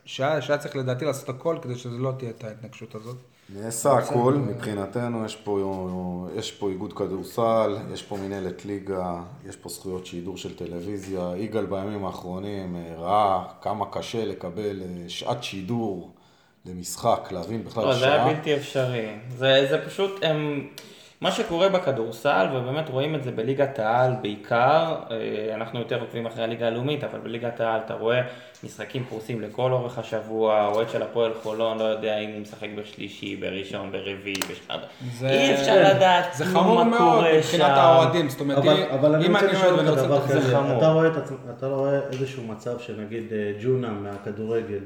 שהיה צריך לדעתי לעשות הכל כדי שזה לא תהיה את ההתנגשות הזאת. נעשה הכל, מבחינתנו יש פה, יש פה איגוד כדורסל, יש פה מנהלת ליגה, יש פה זכויות שידור של טלוויזיה. יגאל בימים האחרונים אה, ראה כמה קשה לקבל אה, שעת שידור למשחק, להבין בכלל לא, זה היה שעה. בלתי אפשרי. זה, זה פשוט, הם, מה שקורה בכדורסל, ובאמת רואים את זה בליגת העל בעיקר, אה, אנחנו יותר עוקבים אחרי הליגה הלאומית, אבל בליגת העל אתה רואה משחקים פרוסים לכל אורך השבוע, אוהד של הפועל חולון לא יודע אם הוא משחק בשלישי, בראשון, ברביעי, בשבת. זה- אי אפשר לדעת זה כלום חמור מה מאוד קורה מבחינת שם. האוהדים, זאת אומרת, אבל, אבל אם אני אוהד ואני אותך רוצה דבר לתת כזה, חמור. אתה רואה, את אתה לא רואה איזשהו מצב שנגיד אה, ג'ונה מהכדורגל,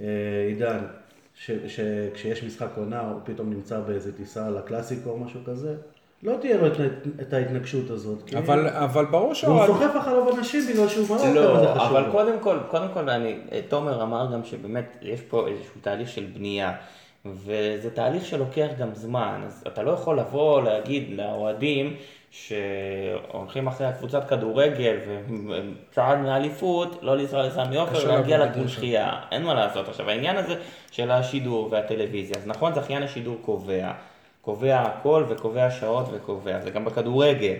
אה, עידן, שכשיש משחק עונה הוא פתאום נמצא באיזה טיסה לקלאסיקו או משהו כזה, לא תהיה לו את, ההתנגשות הזאת. כי- אבל, אבל ברור והוא שהאוהד... סוחף אחריו אנשים בגלל שהוא מראה כמה זה לא, חשוב אבל. קודם כל, קודם כל, אני, תומר אמר גם שבאמת יש פה איזשהו תהליך של בנייה, וזה תהליך שלוקח גם זמן, אז אתה לא יכול לבוא להגיד לאוהדים שהולכים אחרי הקבוצת כדורגל וצעד מאליפות, לא לנסוע לסמי עופר לעבוד לקונכייה, אין מה לעשות. עכשיו העניין הזה של השידור והטלוויזיה, אז נכון זכיין השידור קובע, קובע הכל וקובע שעות וקובע, זה גם בכדורגל.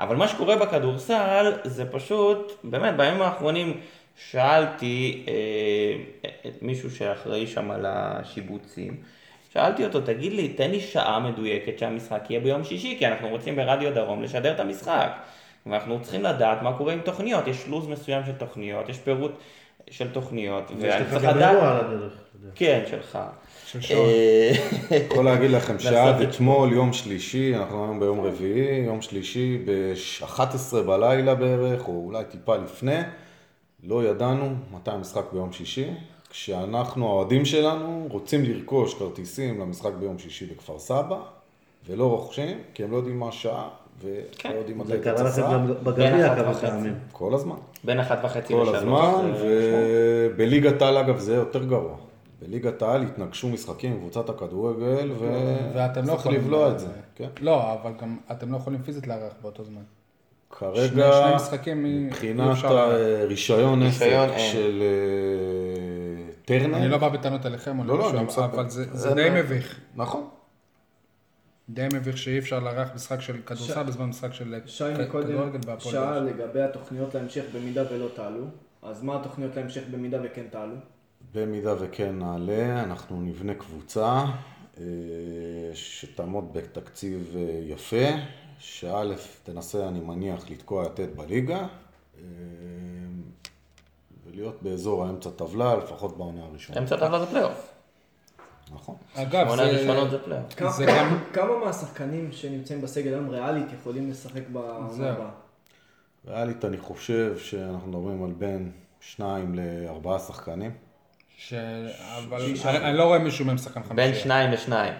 אבל מה שקורה בכדורסל זה פשוט, באמת בימים האחרונים שאלתי אה, את מישהו שאחראי שם על השיבוצים, שאלתי אותו, תגיד לי, תן לי שעה מדויקת שהמשחק יהיה ביום שישי, כי אנחנו רוצים ברדיו דרום לשדר את המשחק. ואנחנו צריכים לדעת מה קורה עם תוכניות, יש לו"ז מסוים של תוכניות, יש פירוט של תוכניות, יש ואני לך צריך גם לדעת... אירוע על הדרך. כן, שלך. אה, יכול להגיד לכם שעד אתמול, יום שלישי, אנחנו היום ביום רביעי, יום שלישי ב-11 בלילה בערך, או אולי טיפה לפני, לא ידענו מתי המשחק ביום שישי, כשאנחנו, האוהדים שלנו, רוצים לרכוש כרטיסים למשחק ביום שישי בכפר סבא, ולא רוכשים, כי הם לא יודעים מה השעה, ולא כן. יודעים מתי זה קרה תצא. לכם גם בגביע כמה. פעמים. כל הזמן. בין אחת וחצי כל לשלוש. הזמן, זה משמעות. ובליגת העל אגב זה יותר גרוע. בליגת העל התנגשו משחקים עם קבוצת הכדורגל, ו... ואתם לא יכולים... לבלוע את זה, כן. לא, אבל גם אתם לא יכולים פיזית לארח באותו זמן. כרגע, שני- שני משחקים מבחינת הרישיון עסק. של אה, טרנר, אני לא בא בטענות אליכם או לא, לא, מספר. אבל זה- זה די מביך. נכון. די מביך שאי אפשר לארח משחק של כדורסל בזמן משחק של שי כ- מקודם כדורגל בהפועל. שאל לגבי התוכניות להמשך במידה ולא תעלו. אז מה התוכניות להמשך במידה וכן תעלו? במידה וכן נעלה, אנחנו נבנה קבוצה אה, שתעמוד בתקציב אה, יפה, שא' תנסה, אני מניח, לתקוע יתד בליגה, אה, ולהיות באזור האמצע טבלה, לפחות בעונה הראשונה. אמצע טבלה זה פלייאוף. נכון. אגב, שמונה זה- ראשונות זה פלייאוף. כמה- מהשחקנים שנמצאים בסגל היום ריאלית יכולים לשחק בעונה. הבאה? ריאלית אני חושב שאנחנו מדברים על בין שניים לארבעה שחקנים. ש... אבל אני אני לא רואה מישהו מהם שחקן חמישי. בין שניים לשניים.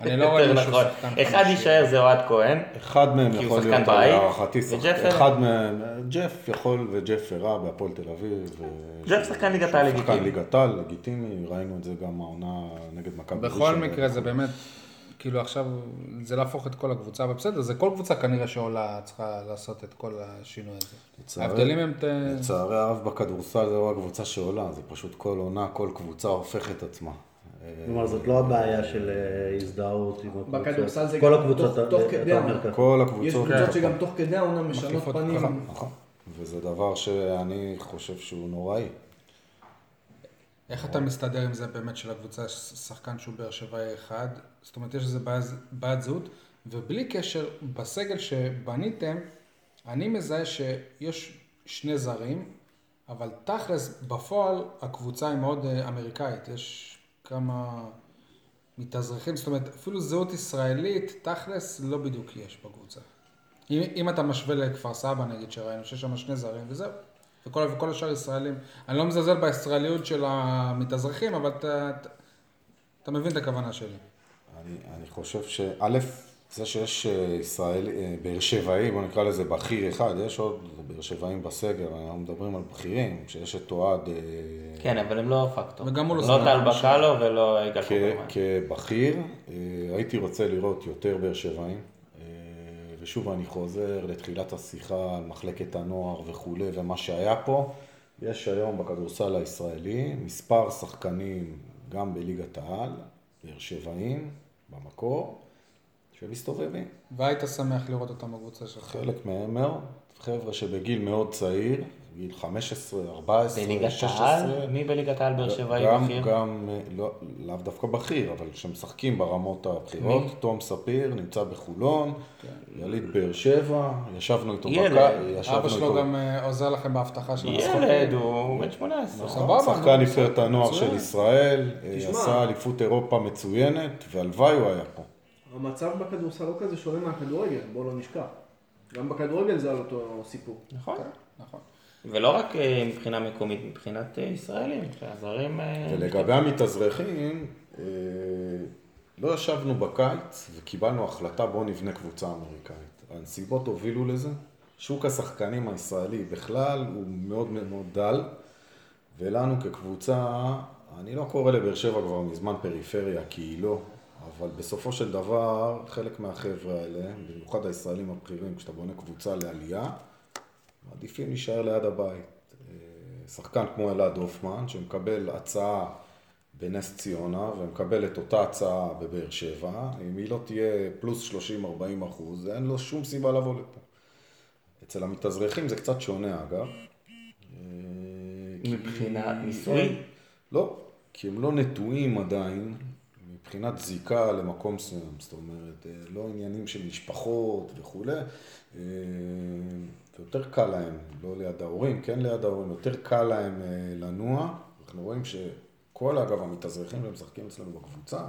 אני לא רואה מישהו נכון. שחקן אחד חמישי. יישאר זה אוהד כהן. אחד מהם יכול שחקן להיות להערכתי שחקן. אחד מהם, ג'ף יכול וג'ף הראה בהפועל תל אביב. ג'ף שחקן ליגת העל שחקן לגיטימי. ליגת העל לגיטימי, ראינו את זה גם העונה נגד מכבי בכל מקרה זה באמת, כאילו עכשיו זה להפוך את כל הקבוצה, אבל בסדר, זה כל קבוצה כנראה שעולה צריכה לעשות את כל השינוי הזה. ההבדלים הם... לצערי הרב בכדורסל זה לא הקבוצה שעולה, זה פשוט כל עונה, כל קבוצה הופכת את עצמה. כלומר, זאת לא הבעיה של אה, הזדהות עם הקבוצה. בכדורסל זה כל גם אה, הקבוצות, תוך- אתה כדי העונה. כל יש הקבוצות... קבוצות שגם תוך כדי העונה משנות פנים. נכון. נכון. וזה דבר שאני חושב שהוא נוראי. איך אתה מסתדר עם זה באמת של הקבוצה, שחקן שהוא באר שבעי אחד? זאת אומרת, יש איזה בעיה- בעיית זהות, ובלי קשר, בסגל שבניתם, אני מזהה שיש שני זרים, אבל תכלס, בפועל, הקבוצה היא מאוד אה, אמריקאית. יש כמה מתאזרחים, זאת אומרת, אפילו זהות ישראלית, תכלס, לא בדיוק יש בקבוצה. אם, אם אתה משווה לכפר סבא, נגיד, שראינו שיש שם שני זרים, וזהו. וכל, וכל השאר ישראלים. אני לא מזלזל בישראליות של המתאזרחים, אבל אתה, אתה, אתה מבין את הכוונה שלי. אני, אני חושב שא', זה שיש אה, ישראל, אה, באר שבעי, בוא נקרא לזה בכיר אחד, יש עוד באר שבעים בסגל, אנחנו מדברים על בכירים, שיש את אוהד אה, כן, אבל הם לא פקטור. וגם הוא לא לא טל. בקלו ולא יגאל קוברמן. כבכיר, הייתי רוצה לראות יותר באר שבעים, ושוב אני חוזר לתחילת השיחה על מחלקת הנוער וכולי, ומה שהיה פה, יש היום בכדורסל הישראלי מספר שחקנים גם בליגת העל, באר שבעים, במקור, שמסתובבים. והיית שמח לראות אותם בקבוצה שלך. חלק מהם מאוד, חבר'ה שבגיל מאוד צעיר, גיל 15, 14, בליגת 16. העל? מי בליגת העל באר שבעי גם, בכיר? גם, אה, לא, לאו דווקא בכיר, אבל שמשחקים ברמות הבכירות. מי? תום ספיר נמצא בחולון, יליד באר שבע, ישבנו איתו ילד. בקיץ, ישבנו אבא שלו איתו. גם אה, עוזר לכם באבטחה של המשחקים. ילד, הוא בן 18. סבבה, שחקן נבחרת הנוער. של ישראל, אה. עשה אליפות אירופה מצוינת, והלוואי הוא היה פה. המצב בכדורסל לא כזה שונה מהכדורגל, בוא לא נשכח. גם בכדורגל זה על אותו סיפור. נכון. נכון. ולא רק אה, מבחינה מקומית, מבחינת אה, ישראלים, שהזרים... אה, ולגבי המתאזרחים, לא ישבנו בקיץ וקיבלנו החלטה בואו נבנה קבוצה אמריקאית. הנסיבות הובילו לזה. שוק השחקנים הישראלי בכלל הוא מאוד מאוד דל, ולנו כקבוצה, אני לא קורא לבאר שבע כבר מזמן פריפריה, כי היא לא, אבל בסופו של דבר, חלק מהחבר'ה האלה, במיוחד הישראלים הבכירים, כשאתה בונה קבוצה לעלייה, מעדיפים להישאר ליד הבית. אה, שחקן כמו אלעד הופמן, שמקבל הצעה בנס ציונה, ומקבל את אותה הצעה בבאר שבע, אם היא לא תהיה פלוס 30-40 אחוז, אין לו שום סיבה לבוא לפה. אצל המתאזרחים זה קצת שונה אגב. אה, מבחינת ניסוי? לא, כי הם לא נטועים עדיין מבחינת זיקה למקום מסוים, זאת אומרת, אה, לא עניינים של משפחות וכולי, אה, ויותר קל להם, לא ליד ההורים, כן ליד ההורים, יותר קל להם אה, לנוע. אנחנו רואים שכל, אגב, המתאזרחים שמשחקים אצלנו בקבוצה,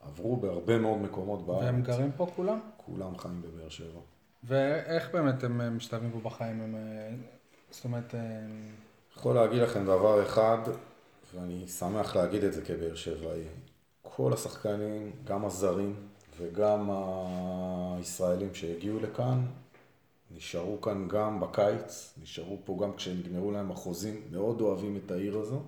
עברו בהרבה מאוד מקומות בארץ. והם גרים פה כולם? כולם חיים בבאר שבע. ואיך באמת הם משתלבים פה בחיים? הם, זאת אומרת, יכול להגיד לכם דבר אחד, ואני שמח להגיד את זה כבאר שבעי. כל השחקנים, גם הזרים וגם הישראלים שהגיעו לכאן, נשארו כאן גם בקיץ, נשארו פה גם כשנגמרו להם החוזים, מאוד אוהבים את העיר הזו.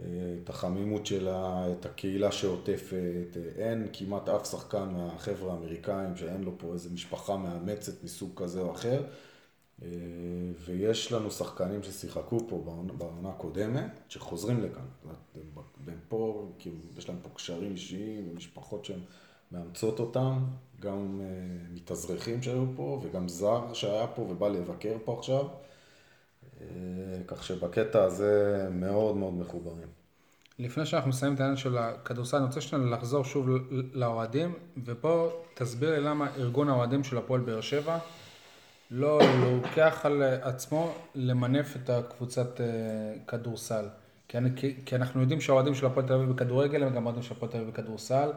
את החמימות שלה, את הקהילה שעוטפת, אין כמעט אף שחקן מהחבר'ה האמריקאים שאין לו פה איזה משפחה מאמצת מסוג כזה או אחר. ויש לנו שחקנים ששיחקו פה בעונה הקודמת, שחוזרים לכאן. הם פה, כאילו, יש להם פה קשרים אישיים ומשפחות שהן מאמצות אותם, גם מתאזרחים שהיו פה וגם זר שהיה פה ובא לבקר פה עכשיו. כך שבקטע הזה מאוד מאוד מחוברים. לפני שאנחנו מסיימים את העניין של הכדורסל, אני רוצה שלנו לחזור שוב לאוהדים, ופה תסביר לי למה ארגון האוהדים של הפועל באר שבע לא לוקח על עצמו למנף את הקבוצת כדורסל. כי, אני, כי אנחנו יודעים שהאוהדים של הפועל תל אביב בכדורגל הם גם אוהדים של הפועל תל אביב בכדורסל.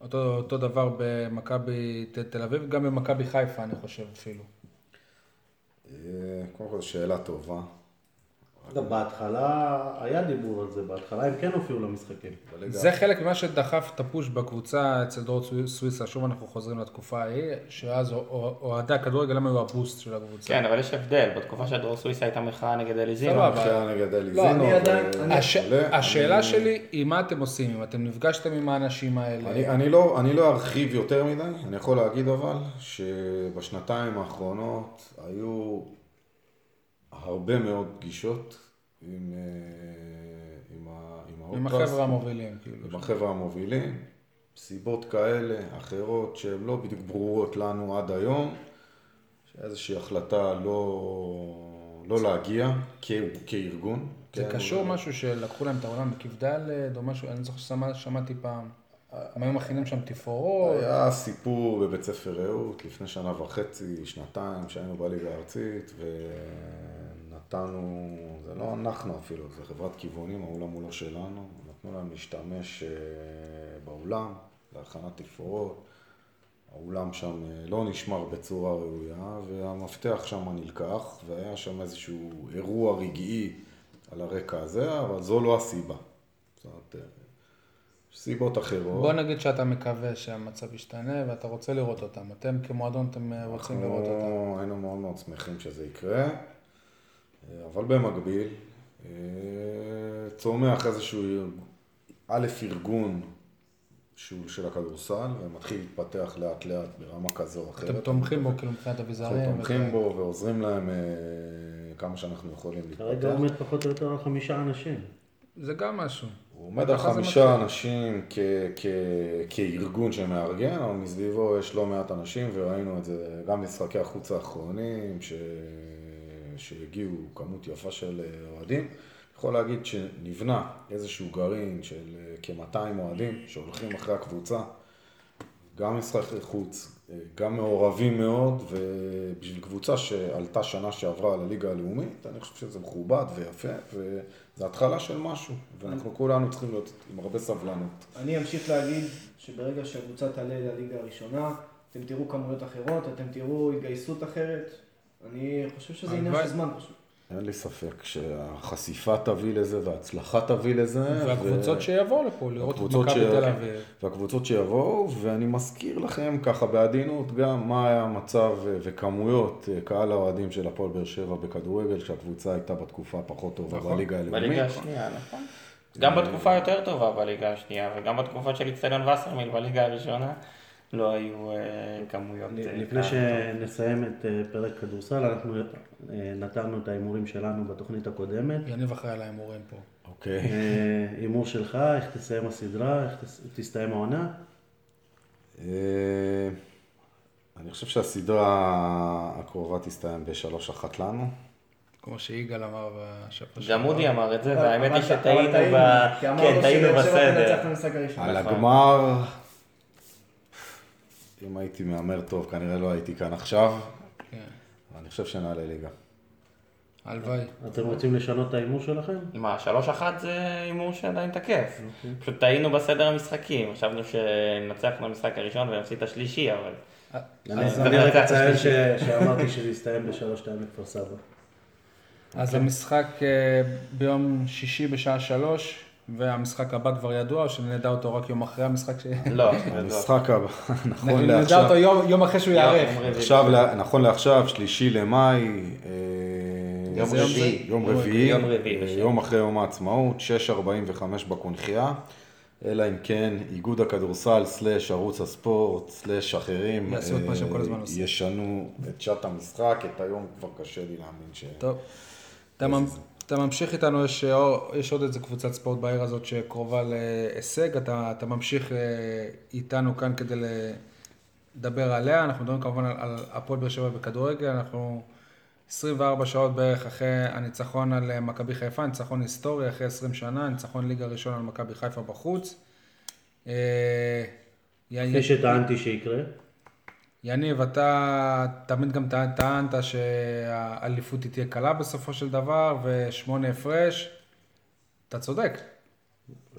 אותו, אותו דבר במכבי תל אביב, גם במכבי חיפה אני חושב אפילו. קודם כל שאלה טובה. גם בהתחלה היה דיבור על זה, בהתחלה הם כן הופיעו למשחקים. זה חלק ממה שדחף את הפוש בקבוצה אצל דור סוויסה, שוב אנחנו חוזרים לתקופה ההיא, שאז אוהדי הכדורגל הם היו הבוסט של הקבוצה. כן, אבל יש הבדל, בתקופה שדור סוויסה הייתה מחאה נגד אליזינו. מחאה נגד אליזינו. אני עדיין- השאלה שלי היא מה אתם עושים, אם אתם נפגשתם עם האנשים האלה. אני, אני, לא, אני לא ארחיב יותר מדי, אני יכול להגיד אבל שבשנתיים האחרונות היו הרבה מאוד פגישות עם, אה, עם, ה, עם, עם החבר'ה המובילים, כאילו. עם החבר'ה המובילים, סיבות כאלה, אחרות, שהן לא בדיוק ברורות לנו עד היום, שאיזושהי החלטה לא, לא להגיע כ, כארגון. זה כן, קשור משהו שלקחו להם את העולם בכ"ד או משהו, אני זוכר ששמעתי פעם, הם היו מכינים שם תפאורות. היה סיפור בבית ספר רעות לפני שנה וחצי, שנתיים, שהיינו בליגה הארצית, ונתנו, זה לא אנחנו אפילו, זה חברת כיוונים, האולם הוא לא שלנו, נתנו להם להשתמש אה, באולם, להכנת תפאורות. האולם שם אה, לא נשמר בצורה ראויה, והמפתח שם נלקח, והיה שם איזשהו אירוע רגעי על הרקע הזה, אבל זו לא הסיבה. זאת אומרת, אה, סיבות אחרות. בוא נגיד שאתה מקווה שהמצב ישתנה ואתה רוצה לראות אותם. אתם כמועדון, אתם רוצים לראות אותם. אנחנו היינו מאוד מאוד שמחים שזה יקרה, אבל במקביל, אה, צומח איזשהו, א', ארגון שהוא של הכדורסל, ומתחיל להתפתח לאט לאט ברמה כזו או אחרת. אתם תומכים בו כאילו מבחינת אביזרים. אנחנו תומכים. בו ועוזרים להם אה, כמה שאנחנו יכולים כרגע להתפתח. עומד פחות או יותר על חמישה אנשים. זה גם משהו. הוא עומד על חמישה. אנשים כ- כ- כארגון שמארגן, אבל מסביבו יש לא מעט אנשים, וראינו את זה גם במשחקי החוץ האחרונים, ש... שהגיעו כמות יפה של אה, אוהדים. יכול להגיד שנבנה איזשהו גרעין של אה, כ-200 אוהדים שהולכים אחרי הקבוצה, גם משחקי חוץ, אה, גם מעורבים מאוד, ובשביל קבוצה שעלתה שנה שעברה לליגה הלאומית, אני חושב שזה מכובד ויפה, וזו התחלה של משהו, ואנחנו כולנו צריכים להיות עם הרבה סבלנות. אני אמשיך להגיד שברגע שהקבוצה תעלה לליגה הראשונה, אתם תראו כמויות אחרות, אתם תראו התגייסות אחרת. אני חושב שזה עניין. של זמן פשוט. אין לי ספק שהחשיפה תביא לזה וההצלחה תביא לזה. והקבוצות ו- שיבואו לפה, לראות את מכבי ש- תל אביב. והקבוצות שיבואו, ואני מזכיר לכם ככה בעדינות גם מה היה המצב אה, וכמויות אה, קהל האוהדים של הפועל באר שבע בכדורגל, כשהקבוצה הייתה בתקופה פחות טובה נכון. בליגה הלאומית. בליגה השנייה, נכון. גם בתקופה היותר טובה בליגה השנייה, וגם בתקופות של איצטדיון וסרמיל בליגה הראשונה, לא היו אה, כמויות. אה, לפני כאלה. שנסיים את אה, פרק כדורסל, אנחנו אה, נתנו את ההימורים שלנו בתוכנית הקודמת. יניב אחראי על ההימורים פה. אוקיי. אה, הימור שלך, איך תסיים הסדרה, איך תס- תסתיים העונה? אה, אני חושב שהסדרה הקרובה תסתיים בשלוש אחת לנו. כמו שיגאל אמר בשבוע גם אודי אמר את זה, והאמת היא שטעינו טעינו, ב... כי אמרנו כן, טעינו שבאר שבע תנצח את בסדר. המשחק הראשון. על נכון. הגמר, אם הייתי מהמר טוב, כנראה לא הייתי כאן עכשיו. כן. אני חושב שנעלה ליגה. הלוואי. אתם רוצים לשנות את ההימור שלכם? מה, שלוש אחת זה הימור שעדיין תקף. פשוט טעינו בסדר המשחקים, חשבנו שננצח את המשחק הראשון ונפסיד את השלישי, אבל... אני אז אני רק אציין שאמרתי שזה יסתיים בשלוש שתיים לכפר סבא. אז המשחק אה, ביום שישי בשעה שלוש, והמשחק הבא כבר ידוע, או שנדע אותו רק יום אחרי המשחק ש... לא, המשחק הבא, נכון נדע לעכשיו, אותו יום יום אחרי שהוא רביעי. עכשיו, לה- נכון לעכשיו, שלישי למאי, אה, יום רביעי. יום רביעי, יום רביעי בשעה. יום אחרי יום העצמאות, 6.45 בקונכייה, אלא אם כן איגוד הכדורסל סלאש ערוץ הספורט סלאש אחרים אה. ישנו את שעת המשחק, את היום כבר קשה לי להאמין ש... טוב. אתה ממ- אתה ממשיך איתנו, יש, או- יש עוד איזה קבוצת ספורט בעיר הזאת שקרובה להישג, אתה, אתה ממשיך אה, איתנו כאן כדי לדבר עליה, אנחנו מדברים כמובן על, על הפועל באר שבע בכדורגל, אנחנו 24 שעות בערך אחרי הניצחון על אה, מכבי חיפה, ניצחון היסטורי אחרי 20 שנה, ניצחון ליגה ראשון על מכבי חיפה בחוץ. אה, י- כפי שטענתי שיקרה. יניב, אתה תמיד גם טענת שהאליפות היא תהיה קלה בסופו של דבר, ושמונה הפרש. אתה צודק.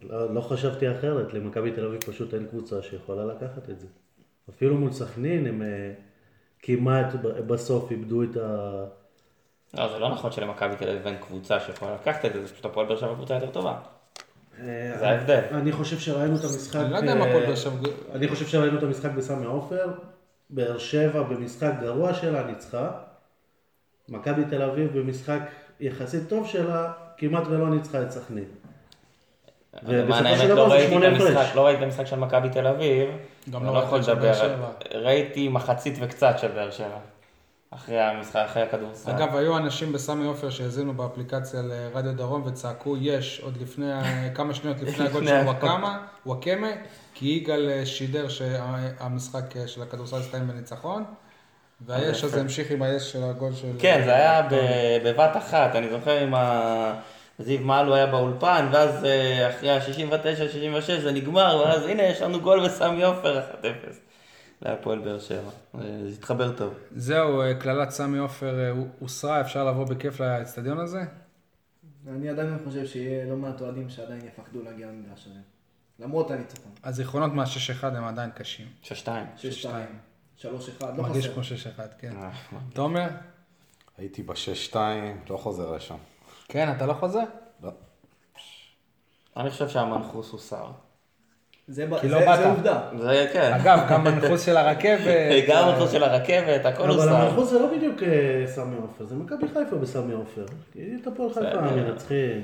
לא, לא חשבתי אחרת, למכבי תל אביב פשוט אין קבוצה שיכולה לקחת את זה. אפילו מול סכנין הם אה, כמעט בסוף איבדו את ה... לא, זה לא נכון שלמכבי תל אביב אין קבוצה שיכולה לקחת את זה, זה פשוט הפועל באר שבע קבוצה יותר טובה. אה, זה ההבדל. אני חושב שראינו את המשחק... אני לא יודע אם אה, הפועל באר שבע... אני חושב שראינו את המשחק בסמי עופר, באר שבע במשחק גרוע שלה ניצחה, מכבי תל אביב במשחק יחסית טוב שלה, כמעט ולא ניצחה את סכנין. למען ובסופו האמת לא ראיתי את שמונה המשחק. לא ראיתי את המשחק של מכבי תל אביב. גם אני לא יכול לדבר. ראיתי מחצית וקצת של באר שבע. אחרי המשחק, אחרי הכדורסל. אגב, היו אנשים בסמי עופר שהאזינו באפליקציה לרדיו דרום וצעקו יש עוד לפני, כמה שניות לפני הגול של. וואקמה, וואקמה, כי יגאל אה, שידר שהמשחק אה, של הכדורסל הסתיים בניצחון, והיש הזה המשיך עם היש של הגול של... כן, זה היה בבת אחת, אני זוכר עם ה... זיו מעלו היה באולפן, ואז אה, אחרי ה-69-66 זה נגמר, ואז הנה יש לנו גול בסמי עופר 1-0 להפועל באר שבע. אה, זה התחבר טוב. זהו, אה, קללת סמי עופר אה, הוסרה, אפשר לבוא בכיף לאצטדיון הזה? אני עדיין חושב שיהיה לא מעט אוהדים שעדיין יפחדו להגיע למגרש הזה. למרות הניצחון. הזיכרונות מה-6-1 הם עדיין קשים. 6-2. 6-2, 3-1, לא מרגיש חסר. כמו 6-1, כן. תומר? הייתי בשש שתיים, לא חוזר לשם. כן, אתה לא חוזר? לא. אני חושב שהמנחוס הוסר. זה כי זה- לא באת. זה עובדה. זה כן. אגב, גם מנחוס של הרכבת. גם המנחוס של הרכבת, הכל אבל הוסר. המנחוס זה לא בדיוק אה, סמי עופר, זה מכבי חיפה בסמי עופר. כי את הפועל חיפה. מנצחים.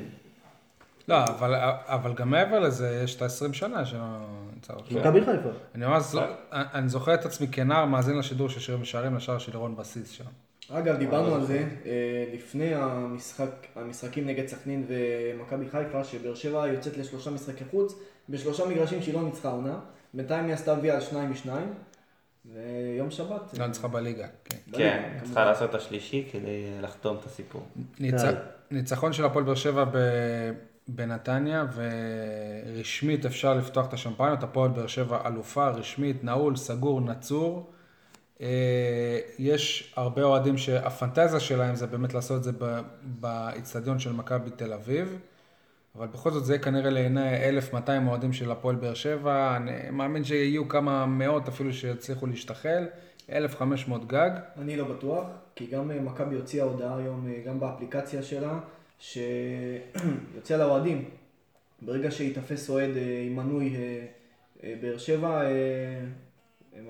לא, אבל, אבל גם מעבר לזה, יש את ה-20 שנה שלא נמצא אותך. מכבי חיפה. אני ממש, זו- אני זוכר את עצמי כנער מאזין לשידור של שירים ושערים לשער של לירון בסיס שם. אגב, דיברנו על זה אה, לפני המשחק, המשחקים נגד סכנין ומכבי חיפה, שבאר שבע יוצאת לשלושה משחקי חוץ, בשלושה מגרשים שהיא לא ניצחה עונה. בינתיים היא עשתה וי על שניים משניים, ויום שבת. לא ניצחה בליגה, כן. כן. צריכה לעשות את השלישי כדי לחתום את הסיפור. כן. ניצחון של הפועל באר שבע ב... בנתניה, ורשמית אפשר לפתוח את השמפניות, הפועל באר שבע אלופה, רשמית, נעול, סגור, נצור. אה, יש הרבה אוהדים שהפנטזיה שלהם זה באמת לעשות את זה ב- באיצטדיון של מכבי תל אביב, אבל בכל זאת זה כנראה לעיני 1,200 אוהדים של הפועל באר שבע, אני מאמין שיהיו כמה מאות אפילו שיצליחו להשתחל, 1,500 גג. אני לא בטוח, כי גם אה, מכבי הוציאה הודעה היום, אה, גם באפליקציה שלה, שיוצא לאוהדים. ברגע שייתפס אוהד אה, עם מנוי באר שבע,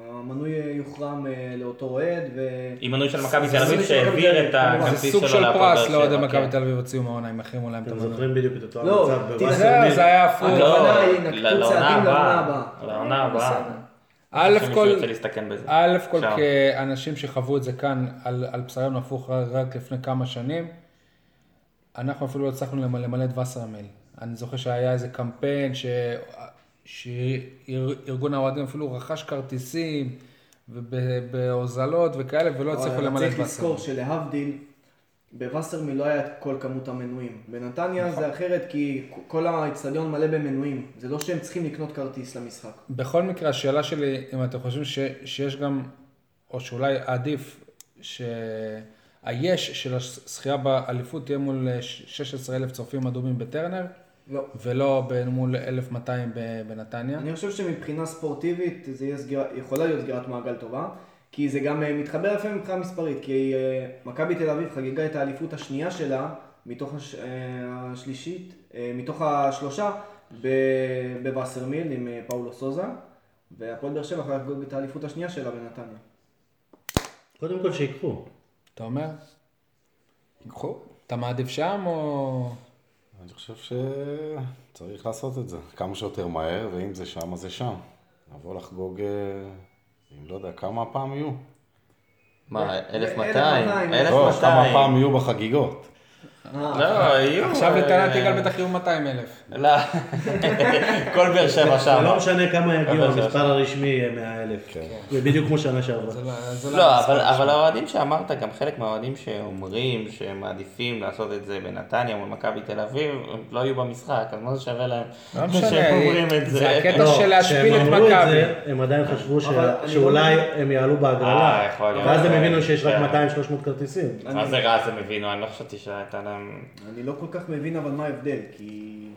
המנוי יוחרם אה, לאותו אוהד, ו... עם מנוי של מכבי זה תל אביב שהעביר את כמובן. זה הכרטיס סוג שלו של פרס לאוהדי שבע, מכבי. תל אביב הוציאו מהעונה, אם יחרימו להם את אתם המנוי. זוכרים בדיוק את אותו לא, המצב. זהו, זה היה הפוך. לא, הכוונה היא, נקטו לעונה הבאה. לעונה הבאה. א' כל. א'. כאנשים שחוו את זה כאן על, על בשרנו הפוך רק לפני כמה שנים, אנחנו אפילו לא הצלחנו למלא, את וסרמיל. אני זוכר שהיה איזה קמפיין ש... שארגון האוהדים אפילו רכש כרטיסים ובהוזלות וכאלה ולא הצליחו אבל למלא את צריך לזכור וסרמיל. שלהבדיל, בווסרמיל לא היה את כל כמות המנויים. בנתניה נכון. זה אחרת כי כל האצטדיון מלא במנויים. זה לא שהם צריכים לקנות כרטיס למשחק. בכל מקרה, השאלה שלי, אם אתם חושבים ש, שיש גם, או שאולי עדיף, שהיש של הזכייה באליפות תהיה מול 16,000 צופים אדומים בטרנר, לא. ולא ב- מול 1,200 ב- בנתניה. אני חושב שמבחינה ספורטיבית זה יהיה סגירה, יכולה להיות סגירת מעגל טובה, כי זה גם אה, מתחבר יפה מבחינה מספרית, כי אה, מכבי תל אביב חגגה את האליפות השנייה שלה מתוך הש... אה, השלישית, מתוך השלושה, בווסרמיל עם פאולו סוזה, והפועל באר שבע יכולה לחגוג את האליפות השנייה שלה בנתניה. קודם כל שיקחו. אתה אומר? ייקחו. אתה מעדיף שם או... אני חושב שצריך לעשות את זה כמה שיותר מהר, ואם זה שם, אז זה שם. לבוא לחגוג, אה, אם לא יודע, כמה הפעם יהיו. מה, 1200, 1200? לא, כמה 1200. פעם יהיו בחגיגות. לא, יהיו. עכשיו אה, בטענת יגאל בטח יהיו 200 אלף. לא, כל באר שבע זה שם. לא משנה כמה יגיעו, המספר הרשמי יהיה 100 אלף. כן. זה בדיוק כמו שנה שעברה. לא- לא, המספר אבל, האוהדים שאמרת, גם חלק מהאוהדים שאומרים שהם מעדיפים לעשות את זה בנתניה מול מכבי תל אביב, הם לא היו במשחק, אז מה זה שווה להם? לא משנה, שהם אומרים את זה זה. הקטע לא, של להשפיל כשהם את אמרו מכבי. זה, הם עדיין חשבו שאולי לא הם יעלו בהגרלה. אה. ואז הם הבינו שיש רק כן. 200-300 כרטיסים. מה זה רע, אז הם הבינו, אני לא חשבתי שהייתה. אני לא כל כך מבין אבל מה ההבדל, כי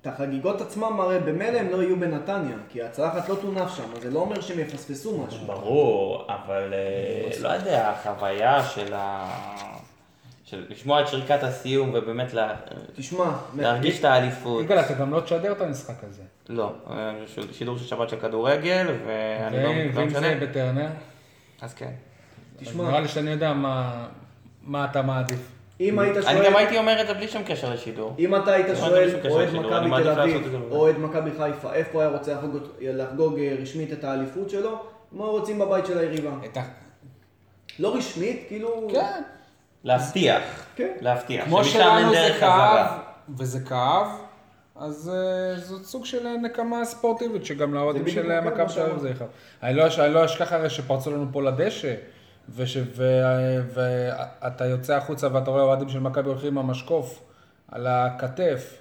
את החגיגות עצמם הרי במילא הם לא יהיו בנתניה, כי הצלחת לא תונף שם, אז זה לא אומר שהם יפספסו משהו. ברור, אבל אה, לא יודע, החוויה של ה... של לשמוע את שריקת הסיום ובאמת לה- תשמע, להרגיש את האליפות. יגאל, אתה גם לא תשדר את המשחק הזה. לא, אה, שידור של שבת של כדורגל, ואני לא ואם לא ואם משנה. זה בטרנר, אז כן. תשמע. נראה לי שאני יודע מה- מה אתה מעדיף. אם היית אני שואל... גם הייתי אומר את זה בלי שום קשר לשידור. אם אתה היית שואל אוהד אני מכבי תל אביב אוהד מכבי חיפה, איפה היה רוצה לחגוג, אה, רשמית את האליפות שלו? מה רוצים בבית של היריבה? לא רשמית, כאילו... כן. להבטיח. כן. להבטיח. כמו שלנו זה כאב. וזה כאב, אז אה, זאת סוג של נקמה ספורטיבית, שגם לאוהדים של מכבי תל אביב. זה. אני לא אני לא אשכח הרי שפרצו לנו פה לדשא, וש- ו- ואתה יוצא החוצה ואתה רואה אוהדים של מכבי הולכים עם המשקוף על הכתף.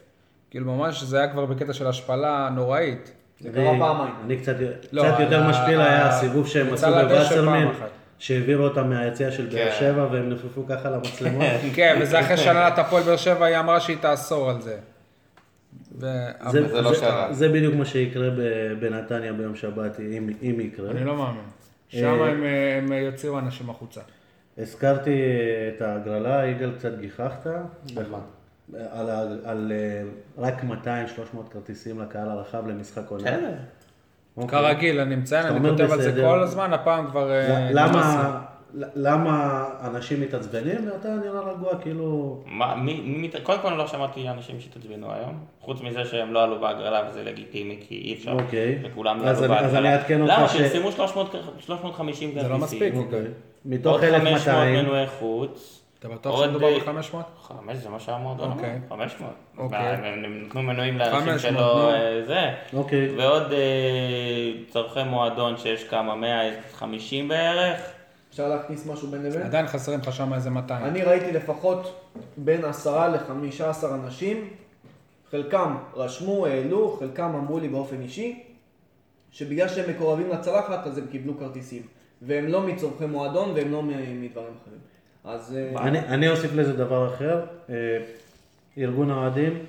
כאילו ממש זה היה כבר בקטע של השפלה נוראית. זה קרה אני- פעמיים. אני קצת לא, קצת יותר ה- משפיל ה- היה הסיבוב שהם עשו בווסרמן. שהעבירו אותם מהיציע של באר כן. שבע והם נפפו ככה למצלמות. כן, וזה אחרי שהנהלת הפועל באר שבע, היא אמרה שהיא תאסור על זה. ו- זה- זה לא זה- קרה. זה בדיוק מה שיקרה ב- בנתניה ביום שבת, אם אם יקרה. אני לא מאמין. אה, שם הם, אה, הם יוציאו אנשים החוצה. הזכרתי את ההגרלה, יגאל קצת גיחכת. על, ה- על אה, רק 200-300 כרטיסים לקהל הרחב למשחק עונה. בסדר. אוקיי. כרגיל, אני מציין, אני כותב על זה. כל הזמן, הפעם כבר... אה. למה, למה אנשים מתעצבנים ואתה נראה רגוע כאילו... מה, מי, מי, מת- קודם כל לא שמעתי אנשים שהתעצבנו היום, חוץ מזה שהם לא עלו בהגרלה וזה לגיטימי, כי אי אפשר, אוקיי. וכולם אז יעלו אני- אז בהגרלה. אני אעדכן אותך למה? ש- פרסמו 300 350 כרטיסים. זה לא מספיק. אוקיי. מתוך עוד 500 1,200, מנועי חוץ. אתה בטוח עוד, שמדובר אה, ב-500? חמש, זה מה שהמועדון אמר, אוקיי. 500. אוקיי. מה, הם נתנו מנויים לאנשים 500, שלא. אה, זה. אוקיי. ועוד אה, צורכי מועדון שיש כמה, 150 בערך. אפשר להכניס משהו בין לבין? עדיין חסרים לך שם איזה 200. אני ראיתי לפחות בין עשרה לחמישה עשר אנשים, חלקם רשמו, העלו, חלקם אמרו לי באופן אישי, שבגלל שהם מקורבים לצלחת אז הם קיבלו כרטיסים. והם לא מצורכי מועדון והם לא מדברים אחרים. אז אה, אני, אני אוסיף לזה דבר אחר, אה, ארגון האוהדים,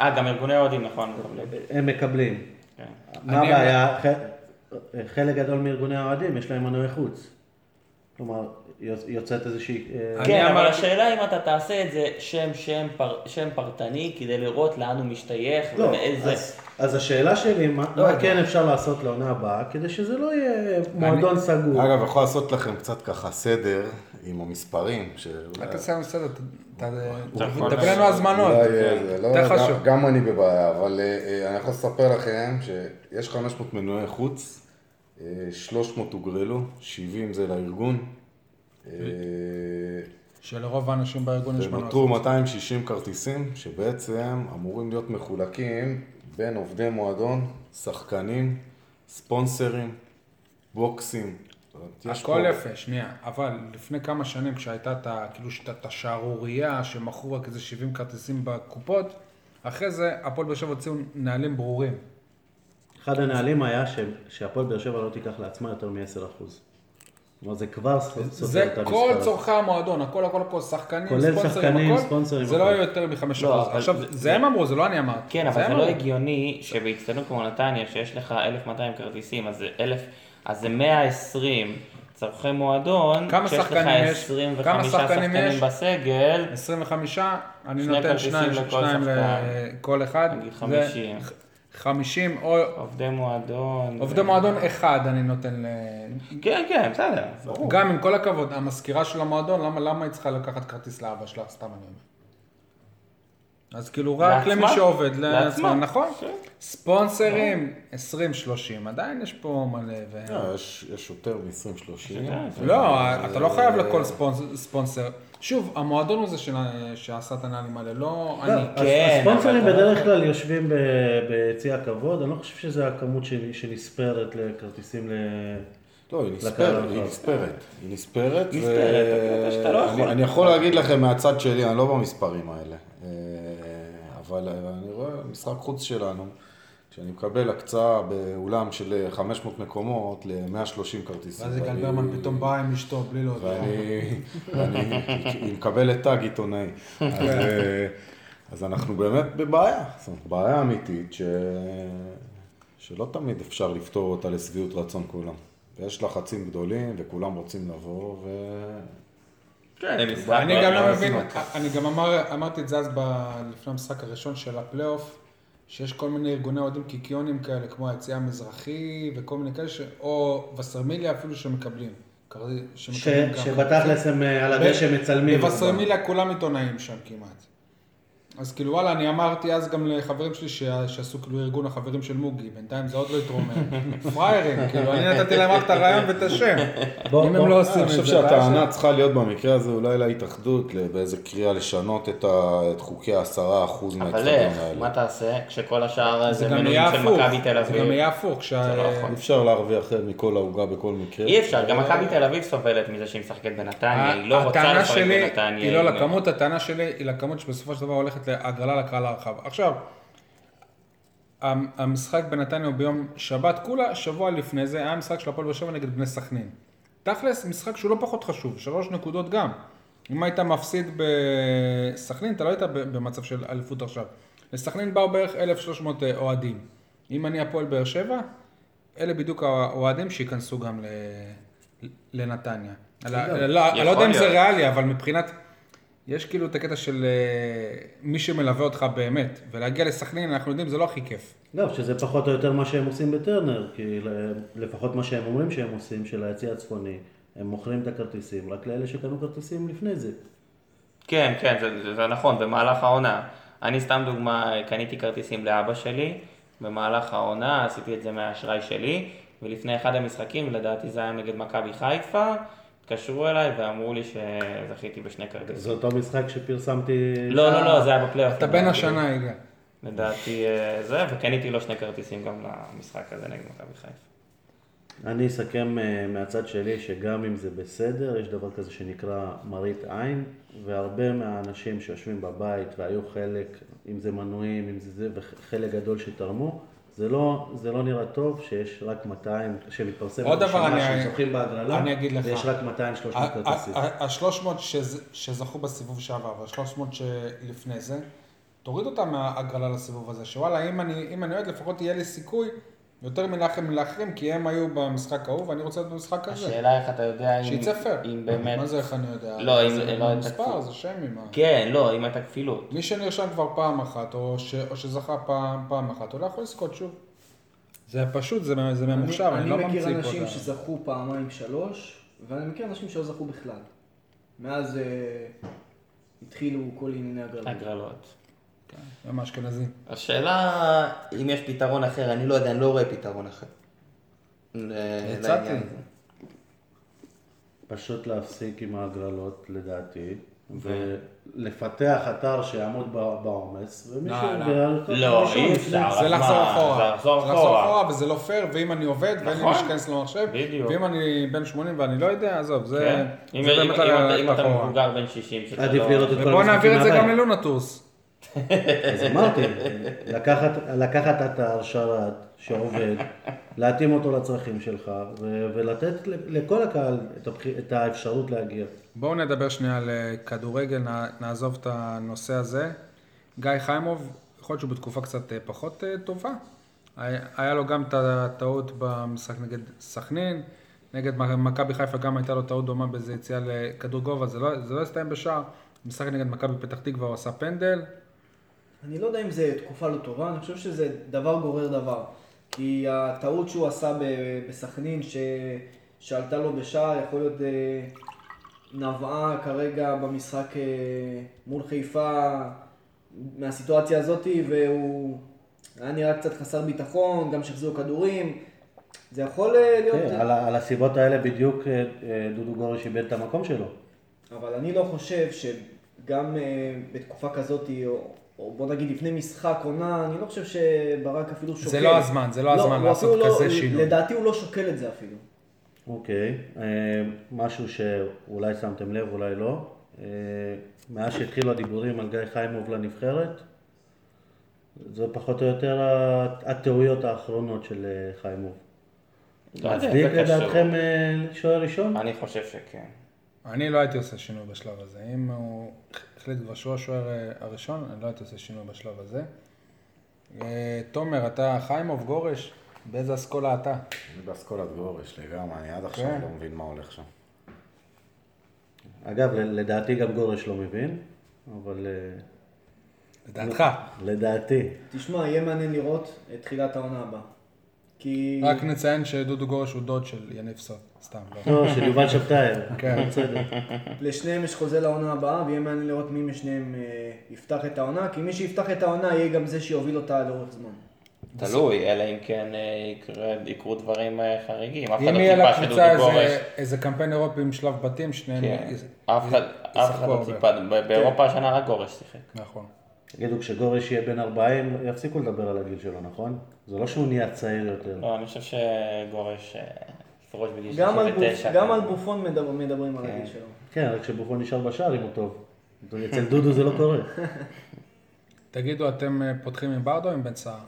אה, גם ארגוני אוהדים, נכון. הם מקבלים. כן. מה הבעיה? חלק גדול מארגוני האוהדים יש להם מנועי חוץ. כלומר, יוצ- יוצאת איזושהי... אה, אני כן, אבל השאלה אם אתה תעשה את זה שם שם פר- שם פרטני כדי לראות לאן הוא משתייך לא, ומאיזה... אז, אז השאלה שלי, מה, לא מה. כן אפשר לעשות לעונה הבאה, כדי שזה לא יהיה מועדון סגור. אגב, יכול לעשות לכם קצת ככה סדר עם המספרים, שאולי... אל תעשה לנו סדר, ת- ת-. תביא לנו הזמנות. זה לא, חשוב. גם אני בבעיה, אבל אה, אה, אני יכול לספר לכם שיש 500 מנועי חוץ, 300 הוגרלו, 70 זה לארגון, אה, שלרוב האנשים בארגון יש מנוע. ונותרו 260 כרטיסים, שבעצם אמורים להיות מחולקים בין עובדי מועדון, שחקנים, ספונסרים, בוקסים. הכל פה- יפה, שנייה. אבל לפני כמה שנים כשהייתה את כאילו השערורייה שמכרו רק איזה 70 כרטיסים בקופות, אחרי זה הפועל באר שבע הוציאו נהלים ברורים. אחד הנהלים היה ש- שהפועל באר שבע לא תיקח לעצמה יותר מ-10%. כלומר, זה כבר סופר זה את המספר. כל הזה. צורכי המועדון, הכל הכל הכל, שחקנים, כולל ספונסרים, שחקנים, הכל, ספונסרים, זה לא הכל. יהיה יותר מ-5%. לא, עכשיו, זה- זה הם אמרו, זה לא אני אמרתי. כן, אבל זה הם לא. הגיוני שבהצטיינות כמו נתניה, שיש לך 1,200 כרטיסים, אז זה 1,000, אז זה 120 צורכי מועדון, כמה כשיש לך שחקנים יש? 25 כמה שחקנים שחקנים יש? בסגל, 25, אני נותן שניים, לכל שניים. לכל אחד. נגיד זה 50. 50 או עובדי מועדון. עובדי מועדון אחד אני נותן ל... כן, כן, בסדר, ברור. גם עם כל הכבוד, המזכירה של המועדון, למה, למה היא צריכה לקחת כרטיס לאבא שלה? סתם אני אומר. אז כאילו רק לעצמה? למי שעובד, לעצמה. נכון. כן. ספונסרים, 20-30, עדיין יש פה מלא. ו... לא, יש יש יותר מ-20-30. לא, אתה לא חייב לכל ספונס- ספונסר. שוב, המועדון הוא זה שעשה את הנעלים האלה, לא אני. לא, כן, הספונסרים אבל- בדרך כלל יושבים ב- ביציע הכבוד, אני לא חושב שזה הכמות שנספרת לכרטיסים ל... לא, היא נספרת. היא נספרת. היא נספרת. ו- נספרת, אתה- שאתה לא יכול. אני- אני יכול להגיד לכם מהצד שלי, אני לא במספרים האלה. אה, אבל אני רואה משחק חוץ שלנו, כשאני מקבל הקצאה באולם של 500 מקומות ל-130 כרטיסים. ואז יגאל ברמן פתאום בא עם אשתו בלי להודות. ואני, היא מקבלת תג עיתונאי. אז, אה, אז אנחנו באמת בבעיה, זאת אומרת, בעיה אמיתית ש... שלא תמיד אפשר לפתור אותה לשביעות רצון כולם. ויש לחצים גדולים וכולם רוצים לבוא ו... כן, אני גם לא מבין. אני גם אמר, אמרתי את זה אז ב, לפני המשחק הראשון של הפלייאוף, שיש כל מיני ארגוני אוהדים קיקיונים כאלה, כמו היציאה המזרחי וכל מיני כאלה, ש... או וסרמיליה אפילו שמקבלים. ש- שמקבלים גם שבתכלס הם אה, על הדשא מצלמים. בווסרמיליה כולם עיתונאים שם כמעט. אז כאילו וואלה, אני אמרתי אז גם לחברים שלי שעשו כאילו ארגון החברים של מוגי, בינתיים זה עוד לא התרומם. פראיירים, כאילו, אני נתתי להם רק את הרעיון ואת השם. בוא- אם בוא- הם לא עושים אני את חושב זה, בעיה שהטענה שלהם. צריכה להיות במקרה הזה אולי להתאחדות, באיזה קריאה לשנות את, ה... את חוקי העשרה אחוז אבל מהאצטדיון איך, האלה. מה תעשה כשכל השאר זה מנויים של מכבי תל זה גם אביב? יהיה הפוך. זה לא יכול. אי אפשר להרוויח מכל העוגה בכל מקרה. אי אפשר, גם מכבי תל אביב סובלת מזה שהיא משחקת בנתניה, היא לא רוצה הטענה לשחק שלי בנתניה. היא לא לכמות, הטענה שלי היא לכמות שבסופו של דבר הולכת להגרלה לקהל הרחב. עכשיו, המ- המשחק בנתניה הוא ביום שבת, כולה שבוע לפני זה היה משחק של הפועל באר שבע נגד בני סכנין. תכלס, משחק שהוא לא פחות חשוב, שלוש נקודות גם. אם היית מפסיד בסכנין, אתה לא היית במצב של אליפות עכשיו. לסכנין באו בערך 1,300 אוהדים. אם אני הפועל באר שבע, אלה בדיוק האוהדים שייכנסו גם לנתניה. לא, לא, לא יודע אם זה. ריאלי, אבל מבחינת... יש כאילו את הקטע של אה, מי שמלווה אותך באמת, ולהגיע לסכנין, אנחנו יודעים, זה לא הכי כיף. לא, שזה פחות או יותר מה שהם עושים בטרנר, כי לפחות מה שהם אומרים שהם עושים, של היציא הצפוני, הם מוכרים את הכרטיסים רק לאלה שקנו כרטיסים לפני זה. כן, כן, זה, זה, זה נכון, במהלך העונה. אני סתם דוגמה, קניתי כרטיסים לאבא שלי, במהלך העונה עשיתי את זה מהאשראי שלי, ולפני אחד המשחקים, לדעתי זה היה נגד מכבי חיפה, התקשרו אליי ואמרו לי שזכיתי בשני כרטיסים. זה אותו משחק שפרסמתי... לא, לא, לא, זה היה בפלייאוף. אתה בן לדעתי. השנה, יגאל. לדעתי אה, זה, וקניתי לו שני כרטיסים גם למשחק הזה נגד מכבי חיפה. אני אסכם אה, מהצד שלי שגם אם זה בסדר, יש דבר כזה שנקרא מראית עין, והרבה מהאנשים שיושבים בבית והיו חלק, אם זה מנויים, אם זה זה, וחלק גדול שתרמו, זה לא, זה לא נראה טוב שיש רק 200, שמתפרסם עוד דבר, אני- שזוכים בהגרלה, אני אגיד לך. ויש רק 200-300 כרטיסים. ה-300 שזכו בסיבוב שעבר, וה-300 שלפני זה, תוריד אותם מההגרלה לסיבוב הזה, שוואלה, אם אני אם אני אוהד, לפחות יהיה לי סיכוי יותר מלאחרים מלאחרים, כי הם היו במשחק ההוא, ואני רוצה להיות במשחק הזה. השאלה איך אתה יודע אם... שיצא פייר. אם באמת... מה זה איך אני יודע? לא, אם- זה לא, מספר. זה שמי, מה. כן, לא, אם הייתה כפילות. מי שנרשם כבר פעם אחת, או, ש, או שזכה פעם, פעם אחת, הוא לא יכול לזכות שוב. זה פשוט, זה, זה ממוחשב, אני, אני לא מכיר ממציא פה. אנשים את ה- שזכו פעמיים שלוש, ואני מכיר אנשים שלא זכו בכלל. מאז אה, התחילו כל ענייני הגרלות. הגרלות. הם אשכנזים. השאלה אם יש פתרון אחר, אני לא יודע, אני לא רואה פתרון אחר. הצעתי. פשוט להפסיק עם ההגרלות, לדעתי, ולפתח אתר שיעמוד בעומס, ומישהו... לא, לא. לא, אי. אפשר. זה לחזור אחורה. זה לחזור אחורה. וזה לא פייר, ואם אני עובד ואין לי נכון. מי שייכנס למחשב. ואם אני בן 80 ואני לא יודע, עזוב, זה כן. אם באמת אתה-. מבוגר בן 60, שאתה עדיף לא- לראות את כל ובוא נעביר את זה. גם ללונטוס. אז אמרתי, לקחת, לקחת אתר שרת שעובד, להתאים אותו לצרכים שלך, ו- ולתת לכל הקהל את, הבח... את האפשרות להגיע. בואו נדבר שנייה על אה, כדורגל, נע- נעזוב את הנושא הזה. גיא חיימוב, יכול להיות שהוא בתקופה קצת אה, פחות אה, טובה. היה לו גם את הטעות במשחק נגד סכנין, נגד מכבי חיפה גם הייתה לו טעות דומה באיזה יציאה לכדור גובה, זה לא, לא הסתיים בשער. משחק נגד מכבי פתח תקווה, הוא עשה פנדל. אני לא יודע אם זה תקופה לא טובה, אני חושב שזה דבר גורר דבר. כי הטעות שהוא עשה בסכנין, ש... שעלתה לו בשער, יכול להיות אה, נבעה כרגע במשחק אה, מול חיפה מהסיטואציה הזאת, והוא היה נראה קצת חסר ביטחון, גם שחזרו כדורים. זה יכול אה, להיות... כן, על, על הסיבות האלה בדיוק דודו גורש איבד את המקום שלו. אבל אני לא חושב שגם בתקופה כזאת, או, או בוא נגיד לפני משחק עונה, אני לא חושב שברק אפילו שוקל. זה לא הזמן, זה לא הזמן הוא לעשות אפילו כזה לא, שינוי. לדעתי הוא לא שוקל את זה אפילו. אוקיי, אה, משהו שאולי שמתם לב, אולי לא. אה, מאז שהתחילו הדיבורים על גיא חיימוב לנבחרת, זה פחות או יותר הטעויות האחרונות של אה, חיימוב. לא מצדיק קשור. לדעתכם שוער ראשון? אני חושב שכן. אני לא הייתי עושה שינוי בשלב הזה. אם הוא החליט כבר שהוא השוער אה, הראשון, אני לא הייתי עושה שינוי בשלב הזה. אה, תומר, אתה חיימוב גורש, באיזה אסכולה אתה? אני באסכולת גורש לגמרי, אני עד עכשיו כן. לא מבין מה הולך שם. אגב, לדעתי גם גורש לא מבין, אבל אה, לדעתך. לדעתי. תשמע, יהיה מעניין לראות את תחילת העונה הבאה. כי... רק נציין שדודו גורש הוא דוד של יניב סוד, סתם. לא. לא, של יובל שבתאי. כן. בסדר. לשניהם יש חוזה לעונה הבאה, ויהיה מעניין לראות מי משניהם אה, יפתח את העונה, כי מי שיפתח את העונה יהיה גם זה שיוביל אותה לאורך זמן. תלוי, אלא אם כן אה, יקרו דברים אה, חריגים. אם לא יהיה לקבוצה. איזה- קמפיין אירופי עם שלב בתים, שניהם כן. אף אחד ישחקו לא הרבה. ציפה, ב- באירופה השנה רק גורש שיחק. נכון. תגידו, כשגורש יהיה בן 40, יפסיקו לדבר על הגיל שלו, נכון? זה לא שהוא נהיה צעיר יותר. לא, אני חושב שגורש אה, יפרוש בגיל גם על, בופ, 69. גם כן. על בופון מדבר, מדברים על כן. הגיל שלו. כן, רק שבופון נשאר בשער אם הוא טוב. אצל דודו זה לא קורה. תגידו, אתם אה, פותחים עם ברדו או עם בן סער?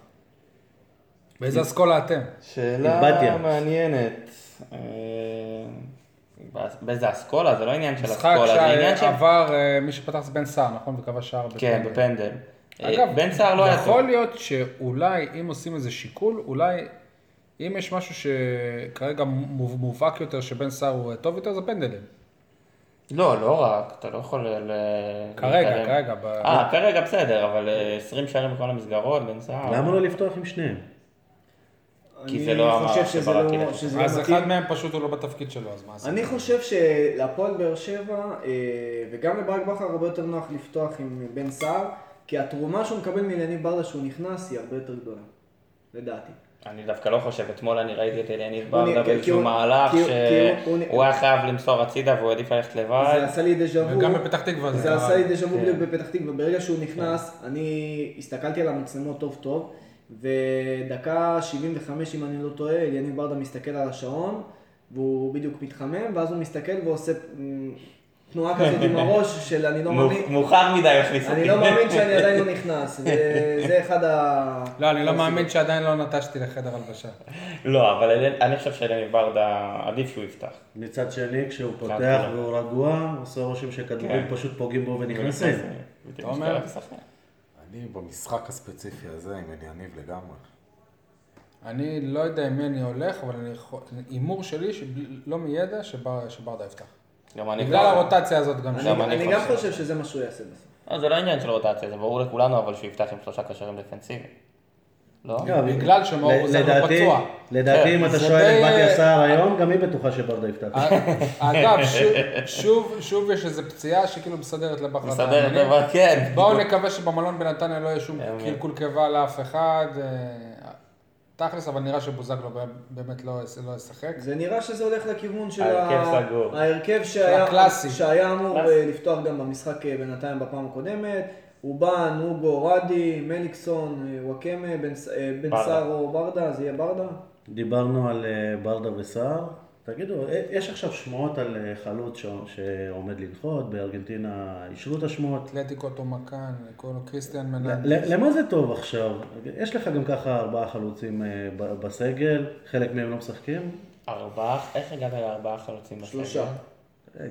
באיזה אסכולה אתם? שאלה. מעניינת. אה, באיזה אסכולה? זה לא עניין של משחק אסכולה, זה עניין של... שעבר, אה, מי שפתח זה בן סער, נכון? וכבש שער כן, בפנדל. אה, אגב, בן סער לא היה טוב. יכול להיות שאולי, אם עושים איזה שיקול, אולי, אם יש משהו שכרגע מוב- מובהק יותר שבן סער הוא טוב יותר, זה פנדלים. לא, לא רק, אתה לא יכול ל... כרגע, להתעלם. כרגע, ב- אה, כרגע בסדר, אבל אה, 20 שערים בכל המסגרות, בן סער. למה לא לפתוח עם שניהם? כי אני זה לא חושב המערך שזה לא, לא אז מתאים. אחד מהם פשוט הוא לא בתפקיד שלו, אז מה זה? אני חושב שלהפועל באר שבע, אה, וגם לברק בכר הרבה יותר נוח לפתוח עם בן סער, כי התרומה שהוא מקבל מאליניב ברדה שהוא נכנס היא הרבה יותר גדולה, לדעתי. אני דווקא לא חושב, אתמול אני ראיתי את אליניב ברדה באיזשהו הוא- מהלך שהוא היה חייב למסור הצידה והוא העדיף ללכת לבד. זה עשה לי דז'ה וו. וגם בפתח תקווה זה. עשה לי דז'ה וו כן. בפתח תקווה. ברגע שהוא נכנס, אני הסתכלתי על המצלמות טוב טוב, ודקה 75, אם אני לא טועה, אליניב ברדה מסתכל על השעון, והוא בדיוק מתחמם, ואז הוא מסתכל ועושה מ, תנועה כזאת עם הראש של אני לא מאמין. מאוחר מדי הכניס אותי. אני לא מאמין שאני עדיין לא נכנס, זה- זה אחד ה... לא, אני לא מאמין שעדיין לא נטשתי לחדר הלבשה. לא, אבל אני חושב שאליניב ברדה עדיף שהוא יפתח. מצד שני, כשהוא פותח. והוא רגוע, עושה רושם שכדורים כן. פשוט פוגעים בו ונכנסים. אתה אומר? אני במשחק הספציפי הזה עם אליניב לגמרי. אני לא יודע עם מי אני הולך, אבל אני יכול- הימור שלי, לא מידע, שבר- שברדה יפתח. גם אני בגלל. הרוטציה הזאת גם. אני- גם אני אני גם חושב. שזה מה שהוא יעשה בסוף. לא, זה לא עניין של רוטציה, זה ברור לכולנו, אבל שהוא יפתח עם שלושה קשרים דפנסיביים. לא? גם, בגלל שמאור לדעתי- פצוע. לדעתי, כן, אם אתה זה שואל את בתיה סער היום, גם היא בטוחה שברדה יפתח. אגב, שוב- יש איזו פציעה שכאילו מסדרת לבכר. את מסדר את העניינים. דבר, כן. בואו נקווה שבמלון בנתניה לא יהיה שום אמן. קלקול קיבה לאף אחד. אה, תכלס, אבל נראה שבוזגלו באמת לא לא ישחק. זה נראה שזה הולך לכיוון של ההרכב שהיה, אמור. אה, לפתוח גם במשחק אה, בינתיים בפעם הקודמת. אובן, אוגו, רדי, מליקסון, אה, וואקמה, בן אה. סער או ברדה, זה יהיה ברדה? דיברנו על אה, ברדה וסער. תגידו, יש עכשיו שמועות על חלוץ ש- שעומד לנחות, בארגנטינה אישרו את השמועות. אתלטיקו תומקן, קוראים לו קריסטיאן. ל- למה זה טוב עכשיו? יש לך גם ככה ארבעה חלוצים ב- בסגל, חלק מהם לא משחקים. ארבעה, איך הגעת לארבעה חלוצים בסגל? שלושה.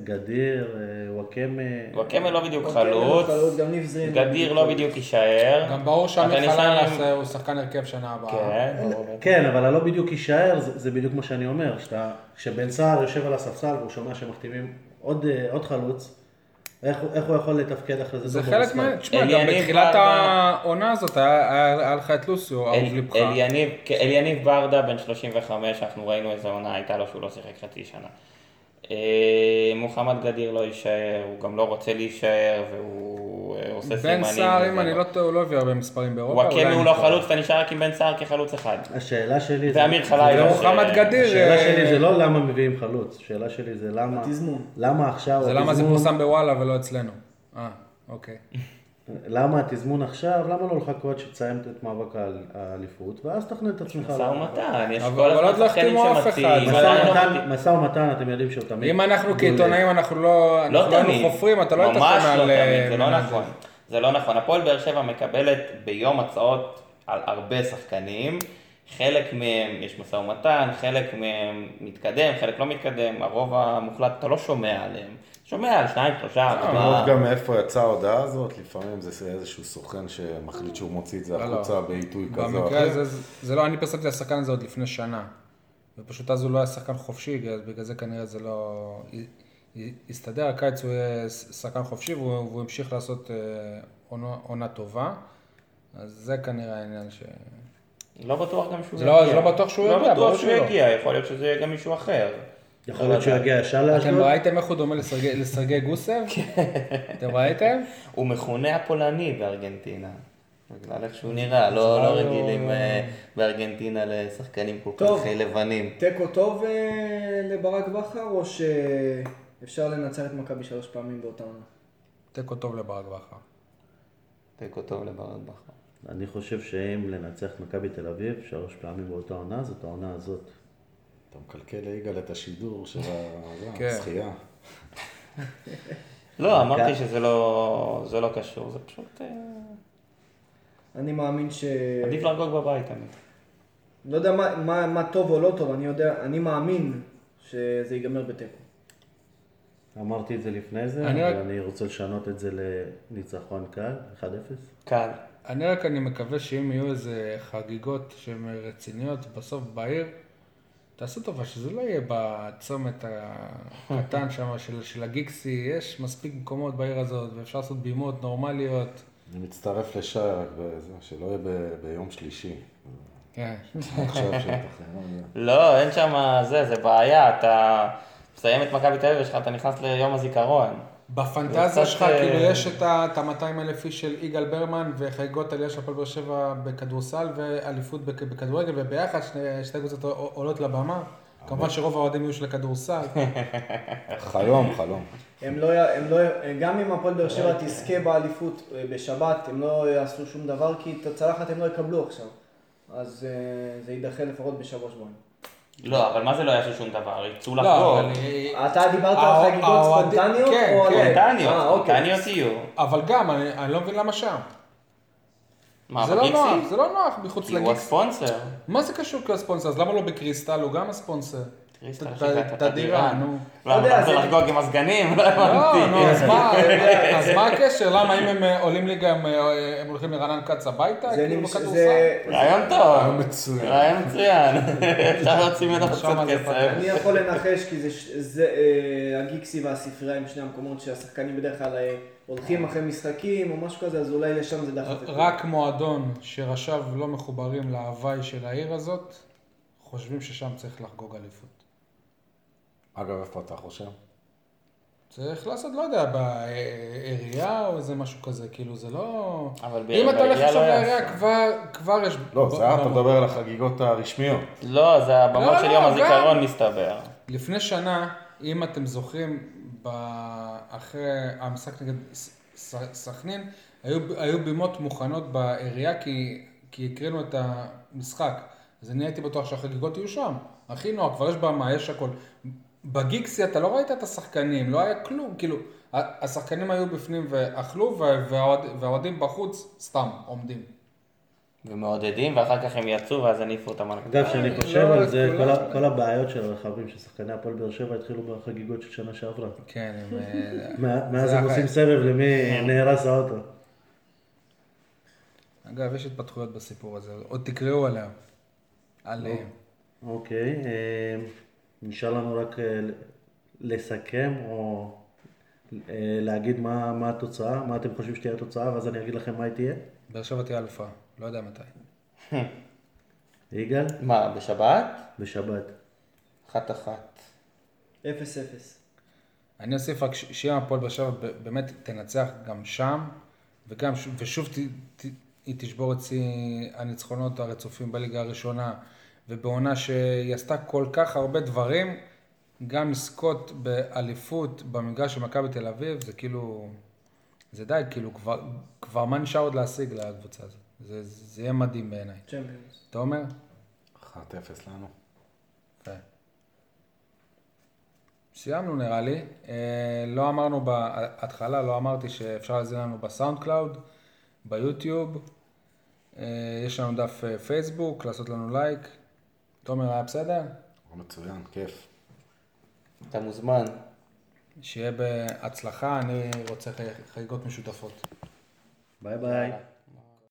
גדיר, אה, וואקמה. וואקמה לא בדיוק אוקיי, חלוץ, חלוץ, גם ניב זרין. גדיר לא בדיוק יישאר. גם ברור שעמית חלאס עם- הוא שחקן הרכב שנה הבאה. כן, ברור. כן, אבל הלא בדיוק יישאר, זה, זה בדיוק מה שאני אומר, כשבן סער יושב על הספסל והוא שומע שמחתימים עוד, אה, עוד חלוץ, איך, הוא- איך הוא יכול לתפקד אחרי זה? זה חלק? מה... תשמע, גם בתחילת ברדה- העונה הזאת היה היה- היה לך את לוסיו, אהוב לבך. אליניב, אליניב ברדה בן 35, אנחנו ראינו איזה עונה הייתה לו שהוא לא שיחק חצי שנה. אה, מוחמד גדיר לא יישאר, הוא גם לא רוצה להישאר, והוא אה, עושה סימנים. בן סער, אם אני לא טועה, הוא לא הביא הרבה מספרים באירופה. וואקמה אולי הוא לא. חלוץ, אתה נשאר רק עם בן סער כחלוץ אחד. השאלה שלי... ואמיר זה- חלילה. זה לא- ומוחמד ש- גדיר... השאלה אה, שלי זה לא למה מביאים חלוץ, השאלה שלי זה למה... התזמון. למה עכשיו... זה למה זה פורסם בוואלה ולא אצלנו. אה, אוקיי. למה התזמון עכשיו, למה לא לחכות שתסיים את מאבק האל- האליפות, ואז תכנן את עצמך. משא ומתן, יש אבל- כל הזמן לא שחקנים שמציעים. משא ומתן- אתם יודעים שהוא תמיד... אם אנחנו. כעיתונאים, אנחנו לא אנחנו לא לא היינו תמיד. חופרים, אתה לא היית ממש שומע לא על... אה, תמיד, זה לא. נכון. זה לא נכון. הפועל באר שבע מקבלת ביום הצעות על הרבה שחקנים. חלק מהם יש משא ומתן, חלק מהם מתקדם, חלק לא מתקדם, הרוב המוחלט אתה לא שומע עליהם. שומע על שניים, שלושה, לראות ארבעה. גם מאיפה יצאה ההודעה הזאת, לפעמים זה איזשהו סוכן שמחליט שהוא מוציא את זה לא, לא. החוצה בעיתוי כזה או במקרה אחר. הזה, זה- זה לא, אני פרסמתי את השחקן הזה עוד לפני שנה. ופשוט אז הוא לא היה שחקן חופשי, בגלל זה כנראה זה לא יסתדר. הקיץ הוא יהיה שחקן חופשי והוא והוא המשיך לעשות אה, עונה- עונה טובה. אז זה כנראה העניין ש... לא בטוח גם שהוא לא- יגיע. לא בטוח שהוא יגיע, לא ברור בטוח שהוא שלא. יגיע, יכול להיות שזה יהיה גם מישהו אחר. יכול להיות שהוא יגיע ישר אתם לאשדוד? ראיתם איך הוא דומה לסרגי- גוסב? אתם ראיתם? הוא מכונה הפולני בארגנטינה. בגלל איך שהוא נראה, לא לא רגילים אה, בארגנטינה לשחקנים כל. כך לבנים. תיקו טוב אה, לברק בכר, או שאפשר לנצח את מכבי שלוש פעמים באותה עונה? תיקו טוב לברק בכר. תיקו טוב לברק בכר. אני חושב שאם לנצח את מכבי תל אביב שלוש פעמים באותה עונה, זאת העונה הזאת. אתה מקלקל ליגאל את השידור של כן. הזכייה. לא, אמרתי שזה לא זה לא קשור, זה פשוט... אה, אני מאמין ש... עדיף לחגוג בבית תמיד. לא יודע מה, מה, מה טוב או לא טוב, אני יודע, אני מאמין שזה ייגמר בתיקו. אמרתי את זה לפני זה, אני רק- ואני רוצה לשנות את זה לניצחון קל, 1-0. קל. אני רק אני מקווה שאם יהיו איזה חגיגות שהן רציניות בסוף בעיר, תעשו טובה שזה לא יהיה בצומת הקטן שם של, של הגיקסי, יש מספיק מקומות בעיר הזאת ואפשר לעשות בימות נורמליות. אני מצטרף לשי רק בזה, שלא יהיה ב- ביום שלישי. כן. לא, אין שם זה, זה בעיה, אתה מסיים את מכבי תל אביב, יש לך- אתה נכנס ליום הזיכרון. בפנטזיה שלך קצת, כאילו אה, יש את ה-200 אלף איש של יגאל ברמן וחגיגות עלייה של הפועל באר שבע בכדורסל ואליפות בכ- בכדורגל וביחד שני- שתי קבוצות עולות לבמה. כמובן שרוב האוהדים יהיו של הכדורסל. חלום, חלום. הם לא, הם לא, גם אם הפועל באר שבע תזכה באליפות אה, בשבת, הם לא יעשו שום דבר, כי את הצלחת הם לא יקבלו עכשיו. אז אה, זה יידחה לפחות בשבוע שבועיים. לא, אבל מה זה לא יעשו שום דבר? יצאו לא, לחגוג. אבל, אה, אתה דיברת על האוה- חגיגות האוהדים- ספונטניות? כן, כן. ספונטניות, אה, אוקיי. ספונטניות יהיו. אבל גם, אני לא מבין למה שם. מה, זה לא? נוח, זה לא נוח מחוץ כי הוא. הספונסר. מה זה קשור כספונסר? אז למה לא בקריסטל? הוא גם הספונסר. קריסטל ת- את הדירה, נו. לא, יודע, אתה זה- רוצה לחגוג עם הסגנים? לא לא, הבנתי. נו, אז מה, הקשר? למה אם הם אה, עולים ליגה הם, אה, הם הולכים לרענן כץ הביתה? זה כאילו בכדורסל? רעיון טוב. מצוין. רעיון מצוין. אפשר להוציא ממנו קצת כסף. אני יכול לנחש כי זה, אה, הגיקסי והספרייה הם שני המקומות שהשחקנים בדרך כלל הולכים אחרי משחקים או משהו כזה, אז אולי לשם זה דחף זה. רק מועדון שראשיו לא מחוברים להוואי של העיר הזאת, חושבים ששם צריך לחגוג אליפות. אגב, איפה אתה חושב? צריך לעשות, לא יודע, בעירייה או איזה משהו כזה, כאילו זה לא... אבל אם אתה הולך בעירייה עכשיו לא לעירייה. כבר, כבר יש... לא, זה היה, אתה מדבר על החגיגות הרשמיות. לא, זה הבמות לא, של לא, יום. הזיכרון מסתבר. לפני שנה, אם אתם זוכרים, אחרי המשחק נגד סכנין, היו, היו בימות מוכנות בעירייה כי, כי הקרינו את המשחק. אז אני הייתי בטוח שהחגיגות יהיו שם. הכי נוח, כבר יש במה, יש הכל. בגיקסי אתה לא ראית את השחקנים, לא היה כלום, כאילו, השחקנים היו בפנים ואכלו, וה- והאוהד- והאוהדים בחוץ סתם עומדים. ומעודדים, ואחר כך הם יצאו ואז הניפו אותם על אגב, כשאני לא, חושב על זה, כל הבעיות של הרכבים של שחקני הפועל באר שבע התחילו בחגיגות של שנה שעברה. כן, הם... אה, מה- מאז זה הם. עושים סבב למי נהרס האוטו. אגב, יש התפתחויות בסיפור הזה, עוד תקראו עליה. עליהם. אוקיי, אה, נשאר לנו רק אה, לסכם או אה, להגיד מה מה התוצאה, מה אתם חושבים שתהיה התוצאה, ואז אני אגיד לכם מה היא תהיה. באר שבע תהיה אלופה, לא יודע מתי. יגאל? מה, בשבת? בשבת. אחת אחת. אפס אפס. אני אוסיף רק שאם הפועל באר שבע באמת תנצח גם שם, וגם, ושוב ת, ת, היא תשבור את שיא הניצחונות הרצופים בליגה הראשונה, ובעונה שהיא עשתה כל כך הרבה דברים, גם לזכות באליפות במגרש של מכבי תל אביב, זה כאילו, זה די, כאילו, כבר, כבר מה נשאר עוד להשיג לקבוצה הזאת? זה, זה יהיה מדהים בעיניי. צ'מפיונס. אתה אומר? 1-0 לנו. יפה. סיימנו נראה לי. אה, לא אמרנו בהתחלה, לא אמרתי שאפשר להזין לנו ב SoundCloud, ביוטיוב. אה, יש לנו דף אה, פייסבוק, לעשות לנו לייק. תומר היה בסדר? מצוין, כיף. אתה מוזמן. שיהיה בהצלחה, אני רוצה חגיגות משותפות. ביי ביי.